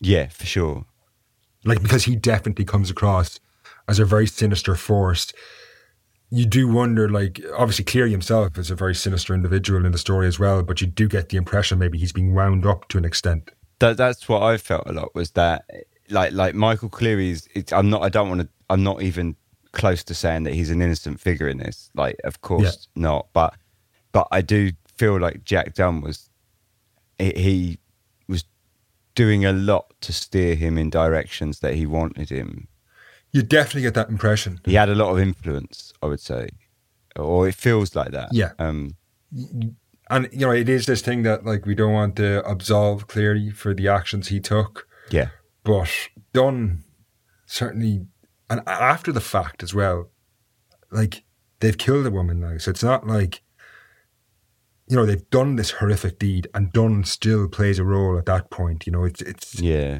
Yeah, for sure. like because he definitely comes across as a very sinister force. You do wonder, like obviously Cleary himself is a very sinister individual in the story as well, but you do get the impression maybe he's being wound up to an extent. That, that's what I felt a lot was that, like, like Michael Cleary's. It's, I'm not. I don't want to. I'm not even close to saying that he's an innocent figure in this. Like, of course not. But, but I do feel like Jack Dunne was. He, he was doing a lot to steer him in directions that he wanted him. You definitely get that impression. He had a lot of influence, I would say, or it feels like that. Yeah. Um. And you know, it is this thing that like we don't want to absolve Cleary for the actions he took. Yeah. but Dunne certainly and after the fact as well like they've killed a woman now so it's not like you know they've done this horrific deed and Dunne still plays a role at that point you know it's it's Yeah.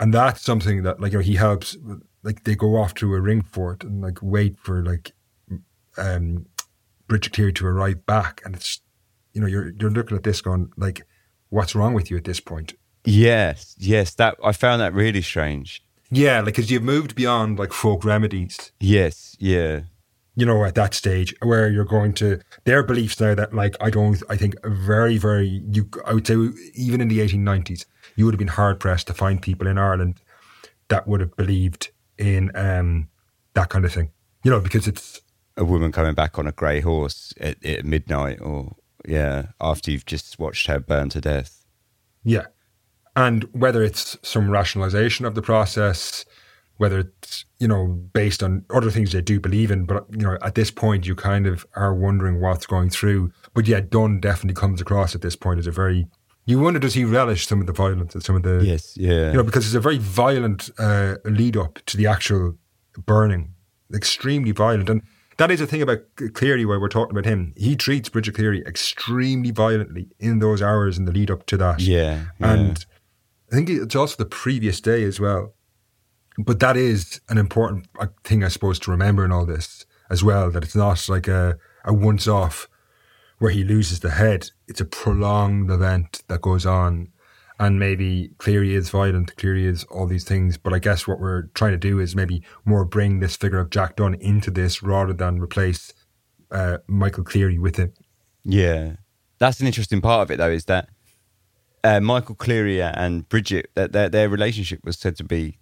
and that's something that like you know he helps like they go off to a ring fort and like wait for like um Bridget Cleary to arrive back and it's you know you're you're looking at this going like what's wrong with you at this point Yes. Yes. That I found that really strange. Yeah like because you've moved beyond like folk remedies Yes. Yeah. you know, at that stage where you're going to their beliefs now that like I don't I think very, very you I would say even in the eighteen nineties, you would have been hard pressed to find people in Ireland that would have believed in um that kind of thing. You know, because it's a woman coming back on a grey horse at, at midnight, or yeah, after you've just watched her burn to death. yeah. And whether it's some rationalization of the process, whether it's, you know, based on other things they do believe in, but you know, at this point you kind of are wondering what's going through. But yeah, Dunne definitely comes across at this point as a very you wonder does he relish some of the violence and some of the Yes, yeah, you know, because it's a very violent uh, lead up to the actual burning, extremely violent. And that is the thing about Cleary, why we're talking about him. He treats Bridget Cleary extremely violently in those hours in the lead up to that. yeah, yeah. And I think it's also the previous day as well. But that is an important uh, thing, I suppose, to remember in all this as well, that it's not like a, a once off where he loses the head. It's a prolonged event that goes on. And maybe Cleary is violent, Cleary is all these things. But I guess what we're trying to do is maybe more bring this figure of Jack Dunne into this rather than replace uh, Michael Cleary with him. Yeah, that's an interesting part of it, though, is that uh, Michael Cleary and Bridget, their, their relationship was said to be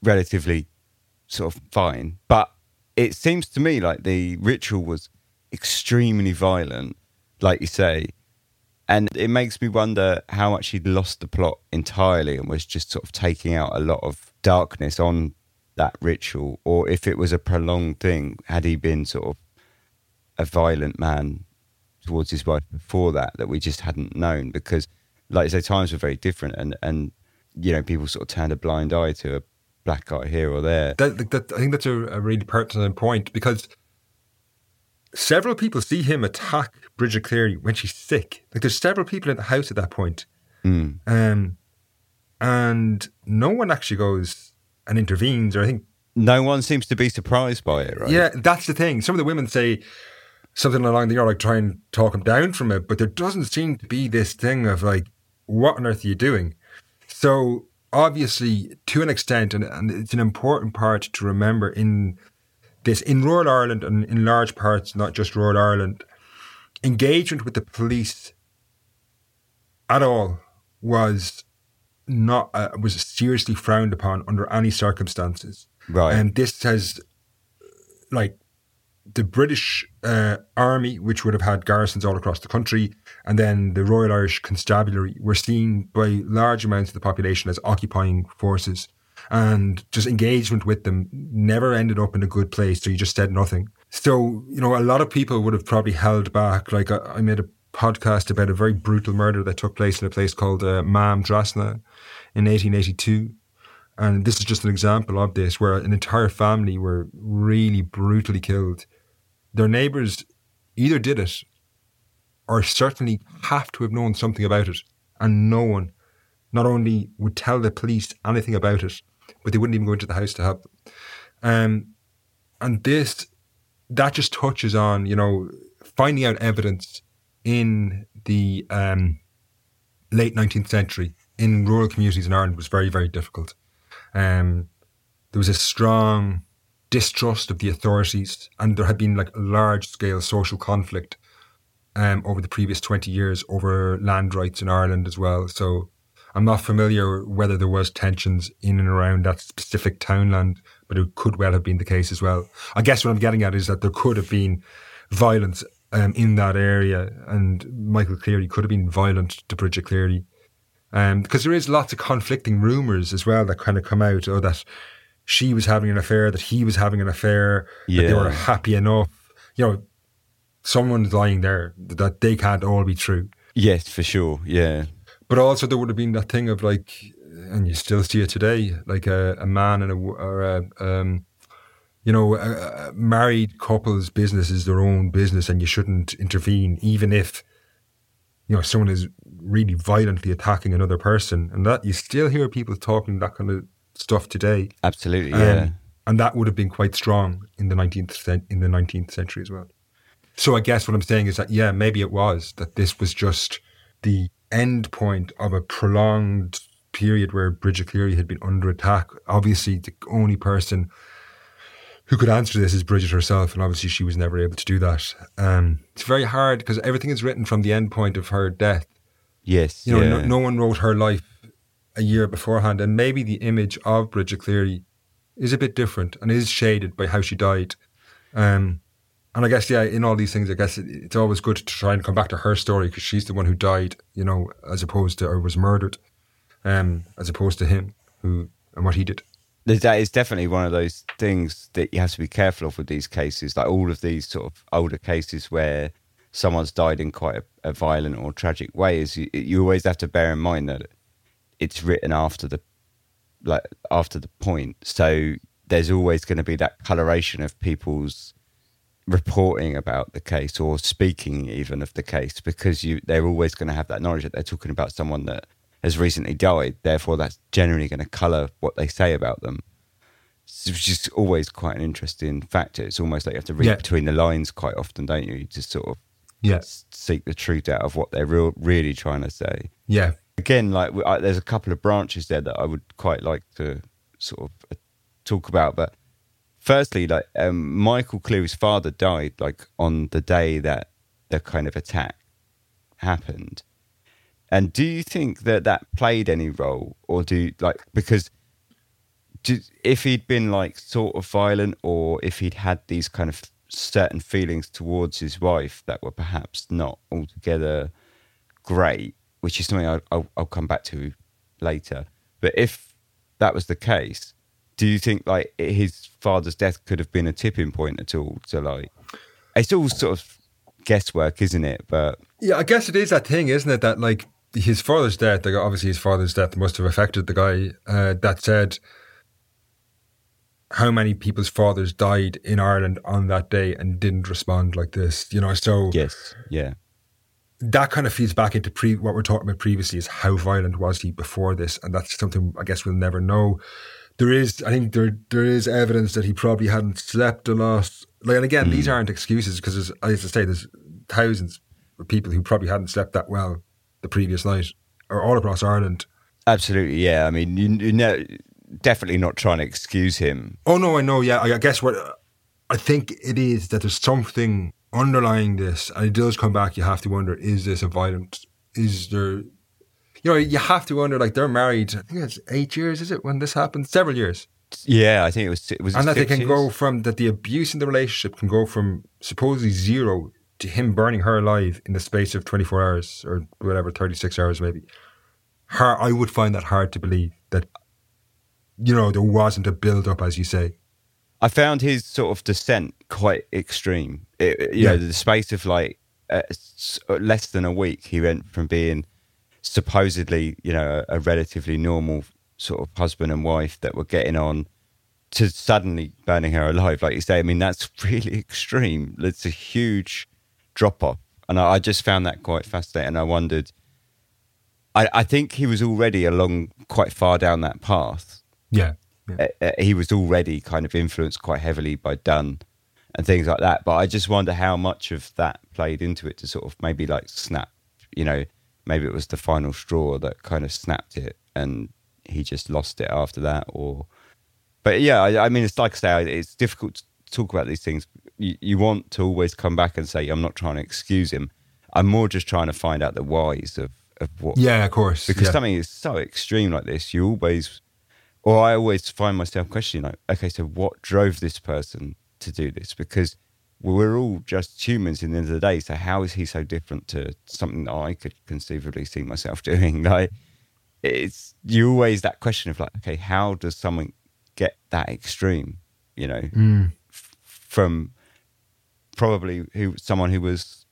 relatively sort of fine, but it seems to me like the ritual was extremely violent, like you say, and it makes me wonder how much he'd lost the plot entirely and was just sort of taking out a lot of darkness on that ritual, or if it was a prolonged thing, had he been sort of a violent man towards his wife before that that we just hadn't known because like you say times were very different and and you know people sort of turned a blind eye to a black guy here or there That, that I think that's a, a really pertinent point because several people see him attack Bridget Cleary when she's sick. Like there's several people in the house at that point, Mm. um, and no one actually goes and intervenes. Or I think, no one seems to be surprised by it right yeah, that's the thing. Some of the women say something along the know, like try and talk him down from it, but there doesn't seem to be this thing of like, what on earth are you doing? So obviously, to an extent, and, and it's an important part to remember in this in rural Ireland and in large parts, not just rural Ireland, engagement with the police at all was not uh, was seriously frowned upon under any circumstances. right And this has, like, the British uh, Army, which would have had garrisons all across the country, and then the Royal Irish Constabulary were seen by large amounts of the population as occupying forces. And just engagement with them never ended up in a good place. So you just said nothing. So, you know, a lot of people would have probably held back. Like, I, I made a podcast about a very brutal murder that took place in a place called uh, Maamtrasna in 1882. And this is just an example of this, where an entire family were really brutally killed. Their neighbours either did it or certainly have to have known something about it. And no one not only would tell the police anything about it, but they wouldn't even go into the house to help them. Um, and this that just touches on, you know, finding out evidence in the um, late 19th century in rural communities in Ireland was very, very difficult. Um, there was a strong distrust of the authorities, and there had been like large scale social conflict um, over the previous 20 years over land rights in Ireland as well. So I'm not familiar whether there was tensions in and around that specific townland, but it could well have been the case as well. I guess what I'm getting at is that there could have been violence um, in that area, and Michael Cleary could have been violent to Bridget Cleary. Um, because there is lots of conflicting rumours as well that kind of come out, or that she was having an affair, that he was having an affair, Yeah. that they were happy enough. You know, someone's lying there that they can't all be true. Yes, for sure. Yeah. But also there would have been that thing of like, and you still see it today, like a, a man and a or a um, you know, a, a married couple's business is their own business, and you shouldn't intervene, even if you know someone is really violently attacking another person, and that you still hear people talking that kind of stuff today. Absolutely. Um, Yeah. and that would have been quite strong in the nineteenth cent- in the nineteenth century as well. So I guess what I'm saying is that yeah, maybe it was that this was just the end point of a prolonged period where Bridget Cleary had been under attack. Obviously, the only person who could answer this is Bridget herself, and obviously she was never able to do that. Um, it's very hard because everything is written from the end point of her death. yes. You know, yeah. no, no one wrote her life a year beforehand, and maybe the image of Bridget Cleary is a bit different and is shaded by how she died. Um, and I guess, yeah, in all these things, I guess it, it's always good to try and come back to her story because she's the one who died, you know, as opposed to or was murdered, um, as opposed to him who and what he did. That is definitely one of those things that you have to be careful of with these cases, like all of these sort of older cases where someone's died in quite a, a violent or tragic way. Is you, you always have to bear in mind that it's written after the like after the point, so there's always going to be that coloration of people's reporting about the case or speaking even of the case because you they're always going to have that knowledge that they're talking about someone that has recently died. Therefore that's generally going to color what they say about them. Which is always quite an interesting factor. It's almost like you have to read Yeah. between the lines quite often don't you? To sort of Yeah, seek the truth out of what they're real, really trying to say. Yeah, again, like I, there's a couple of branches there that I would quite like to sort of uh, talk about. But firstly, like um, Michael Cleary's father died like on the day that the kind of attack happened. And do you think that that played any role, or do like because do, if he'd been like sort of violent, or if he'd had these kind of certain feelings towards his wife that were perhaps not altogether great, which is something I'll, I'll, I'll come back to later. But if that was the case, do you think like his father's death could have been a tipping point at all? To like, it's all sort of guesswork, isn't it? But yeah. I guess it is that thing, isn't it? That like his father's death, like obviously his father's death must have affected the guy. Uh, that said, how many people's fathers died in Ireland on that day and didn't respond like this? You know, so yes, yeah, that kind of feeds back into pre what we're talking about previously is how violent was he before this, and that's something I guess we'll never know. There is, I think there there is evidence that he probably hadn't slept a lot. Like, and again, these hmm. aren't excuses because, as I used to say, there's thousands of people who probably hadn't slept that well the previous night, or all across Ireland. absolutely, yeah. I mean, you, you know, definitely not trying to excuse him. Oh no, I know. Yeah, I I guess what I think it is that there's something underlying this, and it does come back. You have to wonder: Is this a violent? Is there? You know, you have to wonder. Like they're married. I think it's eight years. Is it when this happened? Several years, Yeah, I think it was. It was and that they can years? go from that the abuse in the relationship can go from supposedly zero to him burning her alive in the space of 24 hours or whatever, 36 hours maybe. Her, I would find that hard to believe that. You know, there wasn't a build up, as you say. I found his sort of descent quite extreme. It, you Yeah. know, the space of like uh, less than a week, he went from being supposedly, you know, a, a relatively normal sort of husband and wife that were getting on to suddenly burning her alive. Like you say, I mean, that's really extreme. It's a huge drop off. And I, I just found that quite fascinating. And I wondered, I, I think he was already along quite far down that path Yeah. Yeah. uh, uh, he was already kind of influenced quite heavily by Dunne and things like that. But I just wonder how much of that played into it to sort of maybe like snap, you know, maybe it was the final straw that kind of snapped it and he just lost it after that or but yeah I, I mean it's like I say it's difficult to talk about these things you, you want to always come back and say I'm not trying to excuse him I'm more just trying to find out the whys of, of what Yeah, of course. because yeah. something is so extreme like this you always or I always find myself questioning like okay so what drove this person to do this because we're all just humans in the end of the day so how is he so different to something that I could conceivably see myself doing like it's you always that question of like okay how does someone get that extreme you know Mm. f- from probably who someone who was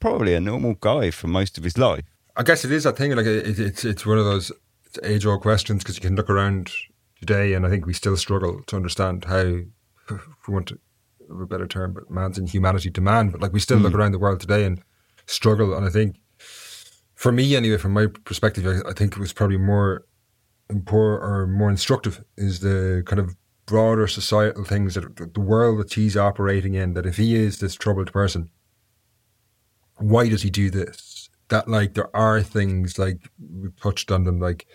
probably a normal guy for most of his life I guess it is that thing. Like it, it's it's one of those age old questions because you can look around today, and I think we still struggle to understand how, for want of a better term, but man's inhumanity to man. But like we still look hmm. around the world today and struggle. And I think, for me anyway, from my perspective, I, I think it was probably more important or more instructive is the kind of broader societal things that the- the world that he's operating in. That if he is this troubled person, why does he do this? That like there are things like we've touched on them, like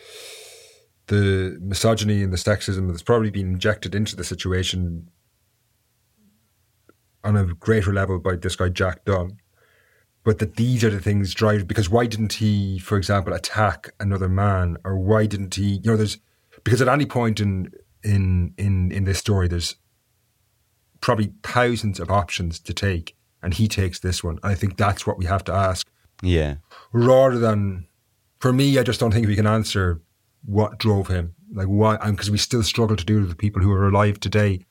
the misogyny and the sexism that's probably been injected into the situation on a greater level by this guy Jack Dunne. But that these are the things drive because why didn't he, for example, attack another man, or why didn't he? You know, there's because at any point in in in in this story, there's probably thousands of options to take, and he takes this one. And I think that's what we have to ask yeah. Rather than for me i just don't think we can answer what drove him. Like why because we still struggle to do it with the people who are alive today.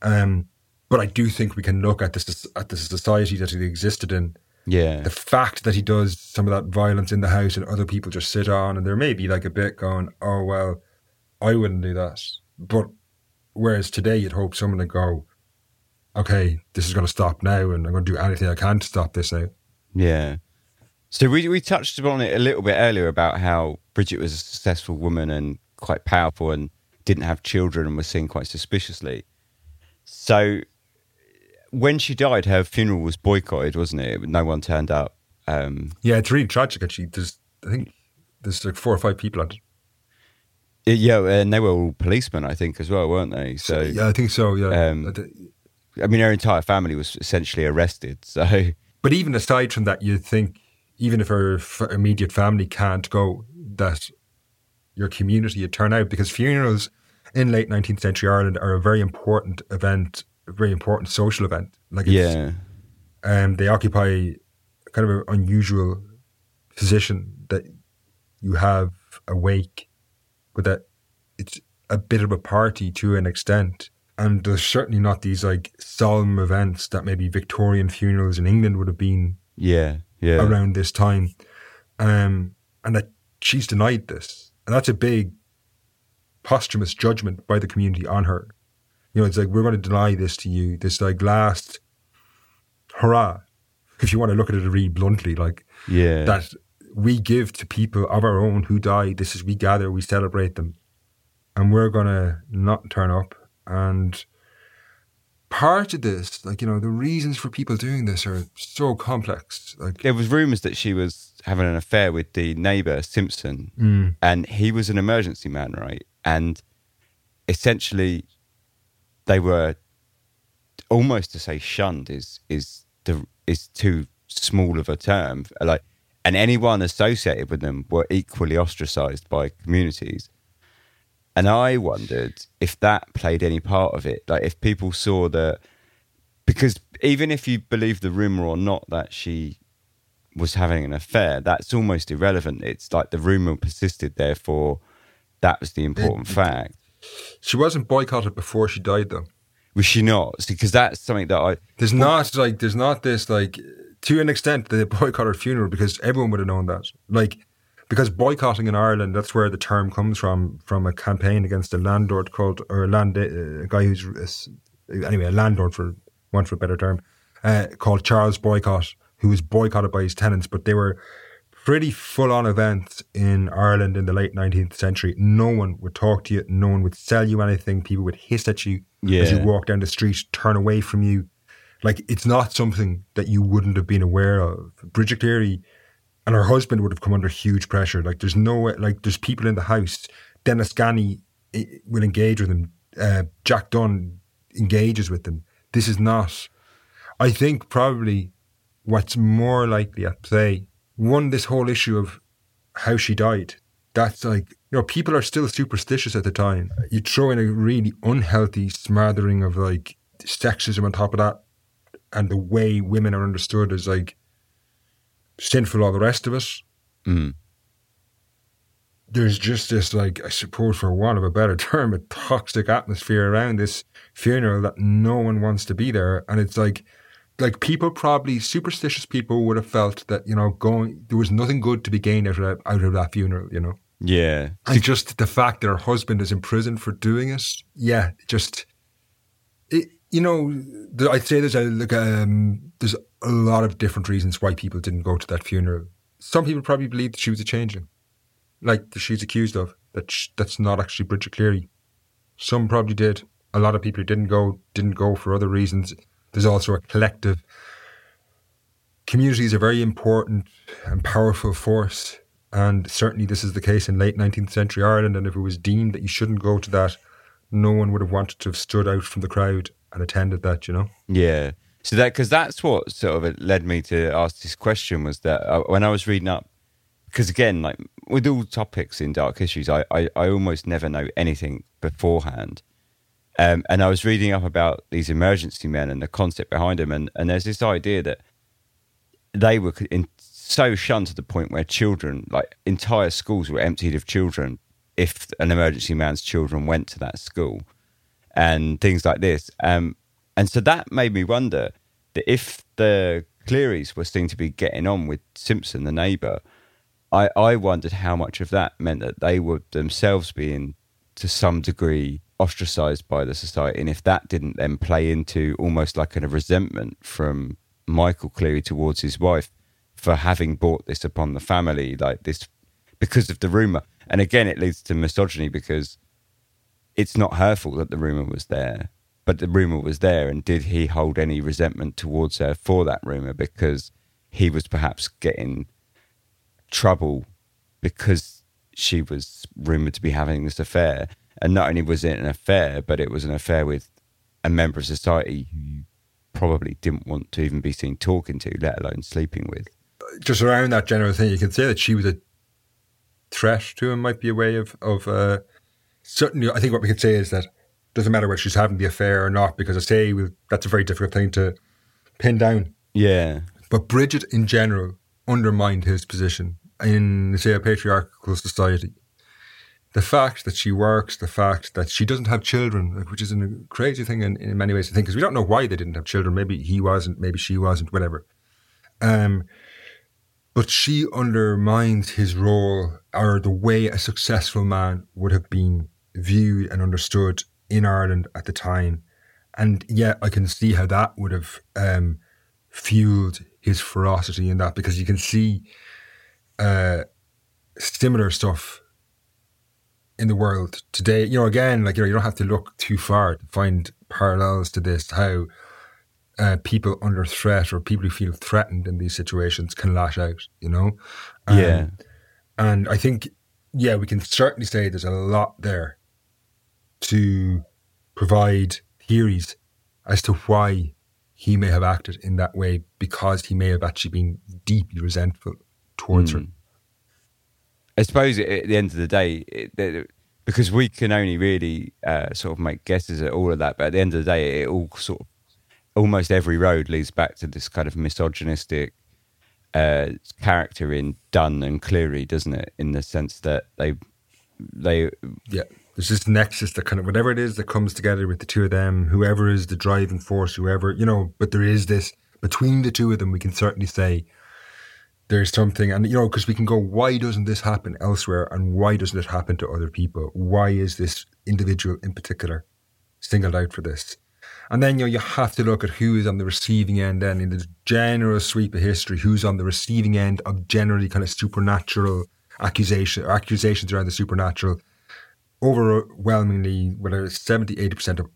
Um but i do think we can look at this at the society that he existed in. Yeah. The fact that he does some of that violence in the house and other people just sit on and there may be like a bit going oh well i wouldn't do that. But whereas today you'd hope someone would go okay this is going to stop now and i'm going to do anything i can to stop this now. Yeah. So we we touched upon it a little bit earlier about how Bridget was a successful woman and quite powerful and didn't have children and was seen quite suspiciously. So when she died, her funeral was boycotted, wasn't it? No one turned up. Um, Yeah, it's really tragic. Actually, there's I think there's like four or five people on it. yeah, and they were all policemen, I think, as well, weren't they? So yeah, I think so. Yeah, Um, I mean, her entire family was essentially arrested. So but even aside from that, you think even if her f- immediate family can't go, that your community would turn out because funerals in late 19th century Ireland are a very important event, a very important social event. Like it's, yeah, um, they occupy kind of an unusual position that you have a wake, but that it's a bit of a party to an extent. And there's certainly not these like solemn events that maybe Victorian funerals in England would have been yeah, yeah, around this time. Um, and that she's denied this. And that's a big posthumous judgment by the community on her. You know, it's like, we're going to deny this to you, this like last hurrah, if you want to look at it really bluntly, like yeah. that we give to people of our own who die. This is, we gather, we celebrate them. And we're going to not turn up. And part of this, like, you know, the reasons for people doing this are so complex. Like, there was rumours that she was having an affair with the neighbour Simpson, Mm. and he was an emergency man, right? And essentially, they were almost to say shunned is is the is too small of a term. Like, and anyone associated with them were equally ostracised by communities. And I wondered if that played any part of it. Like, if people saw that, because even if you believe the rumor or not that she was having an affair, that's almost irrelevant. It's like the rumor persisted, therefore, that was the important fact. She wasn't boycotted before she died, though. Was she not? Because that's something that I. There's not like there's not this like to an extent they boycott her funeral because everyone would have known that. Like because boycotting in Ireland, that's where the term comes from from a campaign against a landlord called or a land a guy who's anyway a landlord for want for a better term uh, called Charles Boycott, who was boycotted by his tenants, but they were pretty full on events in Ireland in the late 19th century. No one would talk to you, no one would sell you anything. People would hiss at you as you walk down the street, turn away from you. Like, it's not something that you wouldn't have been aware of. Bridget Cleary and her husband would have come under huge pressure. Like, there's no like, there's people in the house. Denis Ganey eh, will engage with them. Uh, Jack Dunne engages with them. This is not, I think, probably what's more likely at play. One, this whole issue of how she died. That's like, you know, people are still superstitious at the time. You throw in a really unhealthy smothering of like sexism on top of that, and the way women are understood as like sinful, all the rest of us. Mm. There's just this, like, I suppose, for want of a better term, a toxic atmosphere around this funeral that no one wants to be there. And it's like, like people probably superstitious people would have felt that you know going there was nothing good to be gained out of that, out of that funeral you know Yeah. and just the fact that her husband is in prison for doing it yeah just it, you know I'd say there's a like um there's a lot of different reasons why people didn't go to that funeral some people probably believe that she was a changeling like that she's accused of that that's not actually Bridget Cleary some probably did a lot of people who didn't go didn't go for other reasons there's also a collective. Community is a very important and powerful force, and certainly this is the case in late 19th century Ireland. And if it was deemed that you shouldn't go to that, no one would have wanted to have stood out from the crowd and attended that. You know, Yeah. So that because that's what sort of led me to ask this question was that uh, when I was reading up, because again, like with all topics in dark histories, I, I, I almost never know anything beforehand. Um, and I was reading up about these emergency men and the concept behind them, and, and there's this idea that they were in, so shunned to the point where children, like entire schools, were emptied of children if an emergency man's children went to that school, and things like this. Um, and so that made me wonder that if the Clearys were seen to be getting on with Simpson, the neighbour, I, I wondered how much of that meant that they were themselves being, to some degree, ostracized by the society. And if that didn't then play into almost like a resentment from Michael Cleary towards his wife for having brought this upon the family, like this, because of the rumor. And again, it leads to misogyny because it's not her fault that the rumor was there, but the rumor was there. And did he hold any resentment towards her for that rumor because he was perhaps getting trouble because she was rumored to be having this affair? And not only was it an affair, but it was an affair with a member of society who you probably didn't want to even be seen talking to, let alone sleeping with. just around that general thing, you can say that she was a threat to him. Might be a way of of uh, certainly. I think what we could say is that doesn't matter whether she's having the affair or not, because I say well, that's a very difficult thing to pin down. Yeah. But Bridget, in general, undermined his position in, say, a patriarchal society. The fact that she works, the fact that she doesn't have children, which is a crazy thing in, in many ways to think, because we don't know why they didn't have children. Maybe he wasn't, maybe she wasn't, whatever. Um, but she undermines his role or the way a successful man would have been viewed and understood in Ireland at the time. And yeah, I can see how that would have um, fueled his ferocity in that because you can see uh, similar stuff in the world today. You know, again, like you know, you don't have to look too far to find parallels to this. How uh, people under threat or people who feel threatened in these situations can lash out. You know, Um, Yeah. and I think yeah, we can certainly say there's a lot there to provide theories as to why he may have acted in that way because he may have actually been deeply resentful towards her. I suppose at the end of the day, it, because we can only really uh, sort of make guesses at all of that, but at the end of the day, it all sort of almost every road leads back to this kind of misogynistic uh, character in Dunne and Cleary, doesn't it? In the sense that they they Yeah. There's this nexus that kind of whatever it is that comes together with the two of them, whoever is the driving force, whoever, you know, but there is this between the two of them, we can certainly say there's something, and you know, because we can go, why doesn't this happen elsewhere, and why doesn't it happen to other people? Why is this individual in particular singled out for this? And then you know you have to look at who is on the receiving end. Then in the general sweep of history, who's on the receiving end of generally kind of supernatural accusation or accusations around the supernatural. Overwhelmingly, whether it's 70, 80 percent of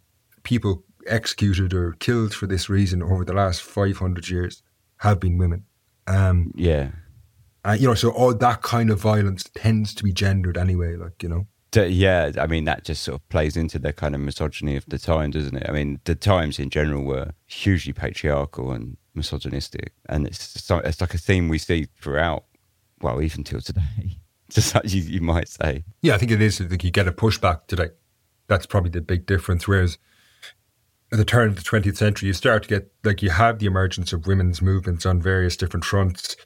people executed or killed for this reason over the last 500 years have been women. Um, yeah. Uh, you know, so all that kind of violence tends to be gendered anyway, like, you know. Yeah, I mean, that just sort of plays into the kind of misogyny of the time, doesn't it? I mean, the times in general were hugely patriarchal and misogynistic. And it's, it's like a theme we see throughout, well, even till today, just as you, you might say. Yeah, I think it is. I think you get a pushback today. That's probably the big difference. Whereas at the turn of the 20th century, you start to get, like, you have the emergence of women's movements on various different fronts,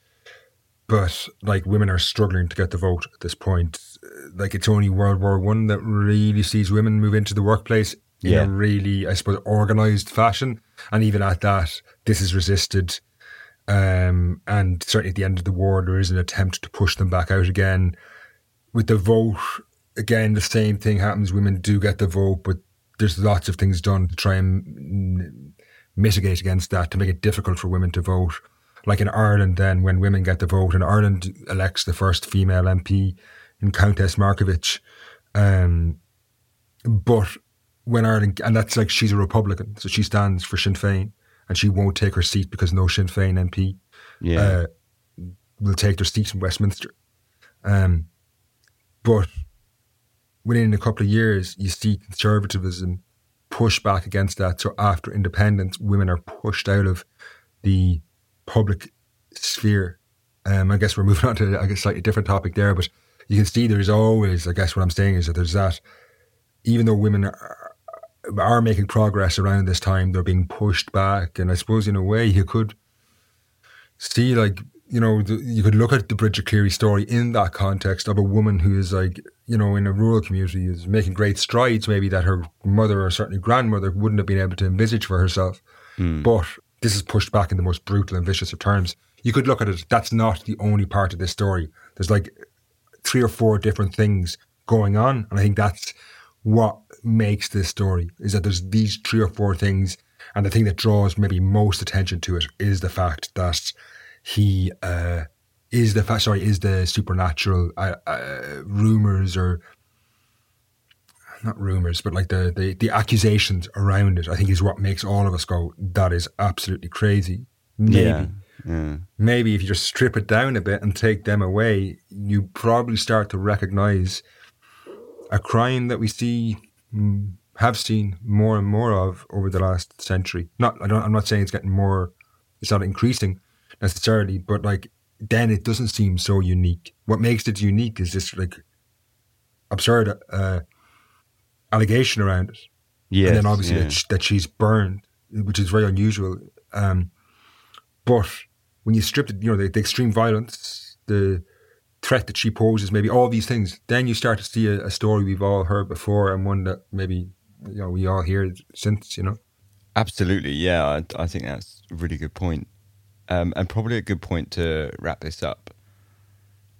but, like, women are struggling to get the vote at this point. Like, it's only World War One that really sees women move into the workplace in Yeah. a really, I suppose, organized fashion. And even at that, this is resisted. Um, and certainly at the end of the war, there is an attempt to push them back out again. With the vote, again, the same thing happens. Women do get the vote, but there's lots of things done to try and mitigate against that, to make it difficult for women to vote. Like in Ireland, then, when women get the vote, and Ireland elects the first female MP in Countess Markievicz. Um, but when Ireland, and that's like she's a Republican, so she stands for Sinn Féin, and she won't take her seat because no Sinn Féin MP Yeah. uh, will take their seat in Westminster. Um, but within a couple of years, you see conservatism push back against that. So after independence, women are pushed out of the public sphere. Um, I guess we're moving on to I guess slightly different topic there, but you can see there's always. I guess what I'm saying is that there's that. Even though women are, are making progress around this time, they're being pushed back, and I suppose in a way you could see like you know the, you could look at the Bridget Cleary story in that context of a woman who is like you know in a rural community is making great strides maybe that her mother or certainly grandmother wouldn't have been able to envisage for herself. Hmm. But this is pushed back in the most brutal and vicious of terms. You could look at it that's not the only part of this story. There's like three or four different things going on. And I think that's what makes this story is that there's these three or four things and the thing that draws maybe most attention to it is the fact that he uh, is the fa- sorry is the supernatural uh, uh, rumors or not rumors, but like the, the the accusations around it. I think is what makes all of us go, "That is absolutely crazy." Maybe, yeah. Yeah. maybe if you just strip it down a bit and take them away, you probably start to recognize a crime that we see have seen more and more of over the last century. Not, I don't, I'm not saying it's getting more, it's not increasing necessarily, but like then it doesn't seem so unique. What makes it unique is this like absurd uh, allegation around it, Yes, and then obviously yeah. that, sh- that she's burned, which is very unusual. Um, but when you strip it, you know, the, the extreme violence, the threat that she poses, maybe all these things, then you start to see a, a story we've all heard before and one that maybe you know we all hear since. You know, Absolutely, yeah. I, I think that's a really good point, um, and probably a good point to wrap this up.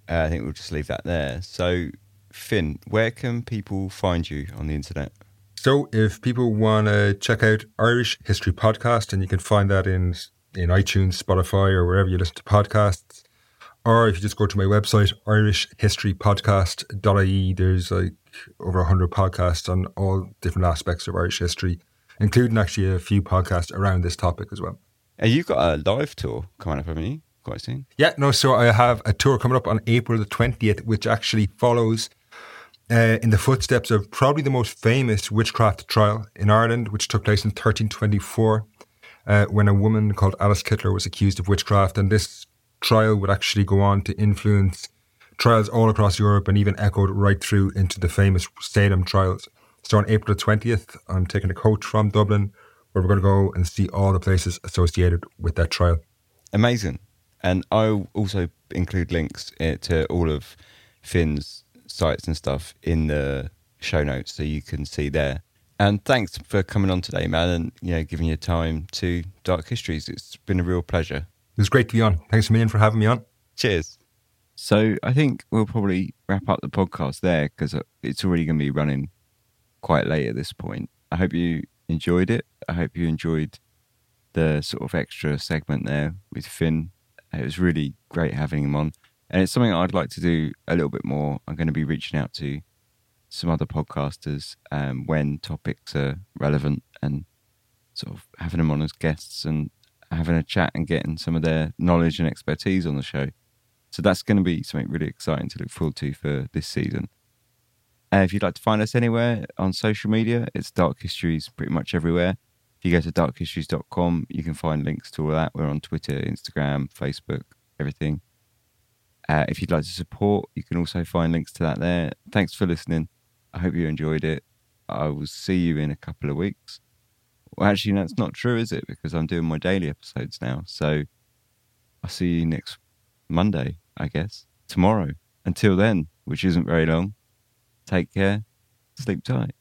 Uh, I think we'll just leave that there. So, Fin, where can people find you on the internet? So if people want to check out Irish History Podcast, and you can find that in in iTunes, Spotify, or wherever you listen to podcasts, or if you just go to my website, irishhistorypodcast.ie, there's like over 100 podcasts on all different aspects of Irish history, including actually a few podcasts around this topic as well. And you've got a live tour coming up, haven't you? Quite soon. Yeah, no, so I have a tour coming up on April the 20th, which actually follows uh, in the footsteps of probably the most famous witchcraft trial in Ireland, which took place in 1324, uh, when a woman called Alice Kyteler was accused of witchcraft. And this trial would actually go on to influence trials all across Europe and even echoed right through into the famous Salem trials. So on April 20th, I'm taking a coach from Dublin where we're going to go and see all the places associated with that trial. Amazing. And I'll also include links uh, to all of Fin's sites and stuff in the show notes so you can see there. And thanks for coming on today, man, and you know, giving your time to Dark Histories. It's been a real pleasure. It was great to be on. Thanks a million for having me on. Cheers. So I think we'll probably wrap up the podcast there because it's already going to be running quite late at this point. I hope you enjoyed it. I hope you enjoyed the sort of extra segment there with Fin. It was really great having him on. And it's something I'd like to do a little bit more. I'm going to be reaching out to some other podcasters um, when topics are relevant and sort of having them on as guests and having a chat and getting some of their knowledge and expertise on the show. So that's going to be something really exciting to look forward to for this season. Uh, if you'd like to find us anywhere on social media, it's Dark Histories pretty much everywhere. If you go to darkhistories.com, you can find links to all that. We're on Twitter, Instagram, Facebook, everything. Uh, if you'd like to support, you can also find links to that there. Thanks for listening. I hope you enjoyed it. I will see you in a couple of weeks. Well, actually, that's not true, is it? Because I'm doing my daily episodes now. So I'll see you next Monday, I guess, tomorrow. Until then, which isn't very long, take care, sleep tight.